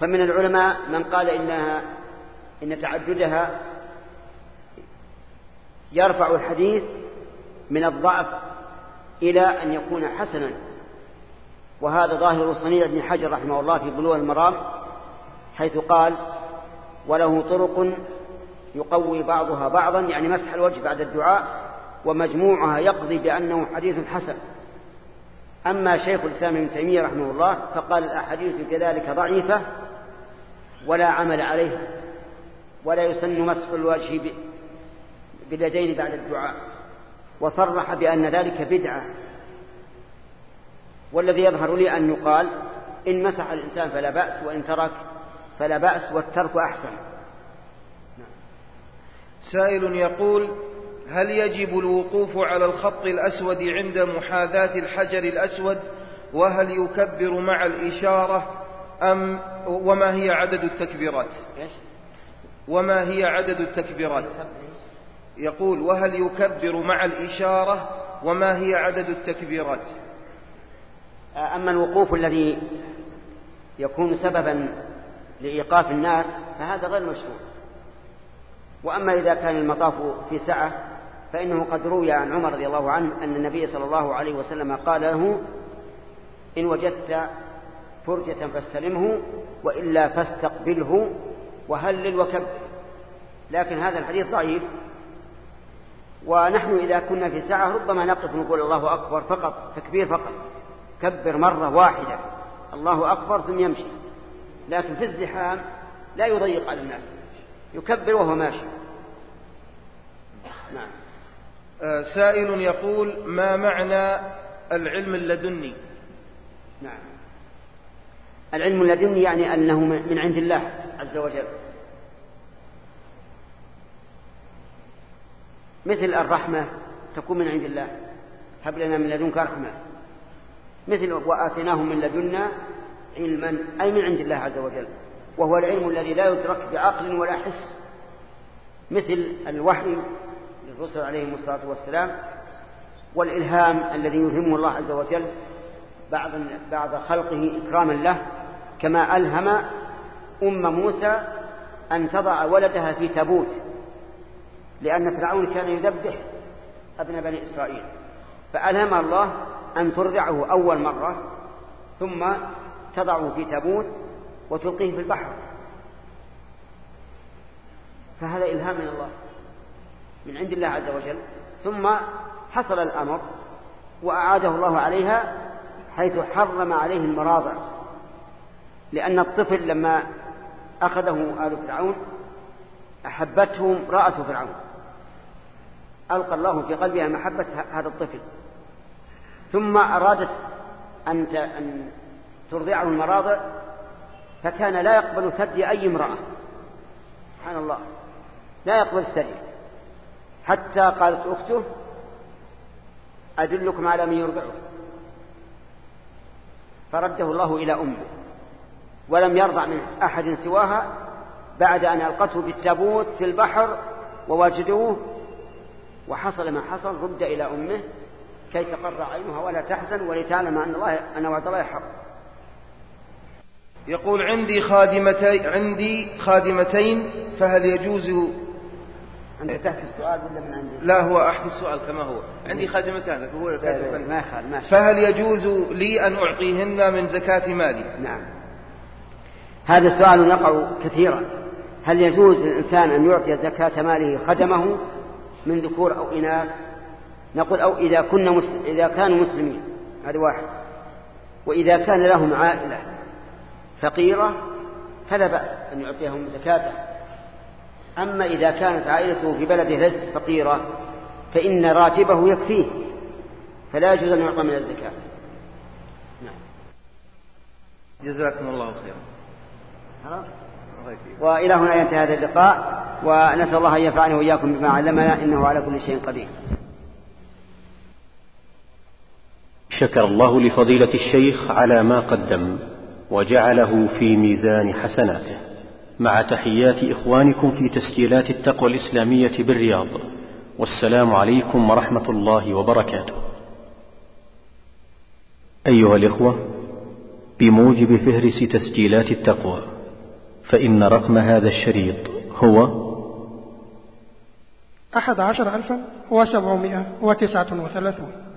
فمن العلماء من قال إنها إن تعددها يرفع الحديث من الضعف إلى أن يكون حسنا وهذا ظاهر صنيع ابن حجر رحمه الله في بلوغ المرام حيث قال وله طرق يقوي بعضها بعضا يعني مسح الوجه بعد الدعاء ومجموعها يقضي بأنه حديث حسن. أما شيخ الإسلام ابن تيمية رحمه الله فقال الأحاديث كذلك ضعيفة ولا عمل عليها ولا يسن مسح الوجه باليدين بعد الدعاء. وصرح بأن ذلك بدعة. والذي يظهر لي أن يقال إن مسح الإنسان فلا بأس وإن ترك فلا بأس والترك أحسن. سائل يقول هل يجب الوقوف على الخط الأسود عند محاذاة الحجر الأسود؟ وهل يكبر مع الإشارة أم وما هي عدد التكبيرات؟ وما هي عدد التكبيرات؟ يقول وهل يكبر مع الإشارة وما هي عدد التكبيرات؟ أما الوقوف الذي يكون سببا لإيقاف الناس فهذا غير مشروع. وأما إذا كان المطاف في سعة فإنه قد روي عن عمر رضي الله عنه أن النبي صلى الله عليه وسلم قال له إن وجدت فرجة فاستلمه وإلا فاستقبله وهلل وكبر لكن هذا الحديث ضعيف. ونحن إذا كنا في ساعة ربما نقف نقول الله أكبر فقط تكبير فقط. كبر مرة واحدة. الله أكبر ثم يمشي. لكن في الزحام لا يضيق على الناس. يكبر وهو ماشي. نعم. آه، سائل يقول ما معنى العلم اللدني؟ نعم. العلم اللدني يعني أنه من عند الله عز وجل. مثل الرحمة تكون من عند الله. هب لنا من لدنك رحمة. مثل وآتيناهم من لدنا علما أي من عند الله عز وجل وهو العلم الذي لا يدرك بعقل ولا حس. مثل الوحي للرسل عليهم الصلاة والسلام والإلهام الذي يلهمه الله عز وجل بعد بعد خلقه إكراما له كما ألهم أم موسى أن تضع ولدها في تابوت لأن فرعون كان يذبح أبن بني إسرائيل. فألهم الله أن ترضعه أول مرة ثم تضعه في تابوت وتلقيه في البحر. فهذا إلهام من الله من عند الله عز وجل. ثم حصل الأمر وأعاده الله عليها حيث حرم عليه المراضع لأن الطفل لما أخذه آل فرعون أحبته امرأة فرعون. ألقى الله في قلبها محبة هذا الطفل. ثم أرادت أن ترضعه المراضع فكان لا يقبل ثدي أي امرأة. سبحان الله. لا يقبل الثدي حتى قالت أخته أدلكم على من يرضعه. فرده الله إلى أمه. ولم يرضع من أحد سواها بعد أن ألقته بالتابوت في البحر وواجدوه وحصل ما حصل رد إلى أمه. كي تقر عينها ولا تحزن ولتعلم أن الله أن وعد الله حق. يقول عندي خادمتي عندي خادمتين فهل يجوز أنت تحكي السؤال ولا من عندي؟ لا هو أحكي السؤال كما هو. عندي خادمتان فهو ما ما فهل يجوز لي أن أعطيهن من زكاة مالي؟ نعم. هذا السؤال يقع كثيرا. هل يجوز للإنسان أن يعطي زكاة ماله خدمه من ذكور أو إناث؟ نقول أو إذا كنا مسلم إذا كانوا مسلمين. هذا واحد. وإذا كان لهم عائلة فقيرة فلا بأس أن يعطيهم زكاته أما إذا كانت عائلته في بلده ليست فقيرة فإن راتبه يكفيه فلا يجوز أن يعطى من الزكاة. نعم. جزاكم الله خيرا. وإلى هنا ينتهي هذا اللقاء ونسأل الله أن ينفعني وإياكم بما علمنا إنه على كل شيء قدير. شكر الله لفضيلة الشيخ على ما قدم وجعله في ميزان حسناته مع تحيات إخوانكم في تسجيلات التقوى الإسلامية بالرياض. والسلام عليكم ورحمة الله وبركاته. أيها الإخوة بموجب فهرس تسجيلات التقوى فإن رقم هذا الشريط هو أحد عشر ألفا وسبعمائة وتسعة وثلاثون.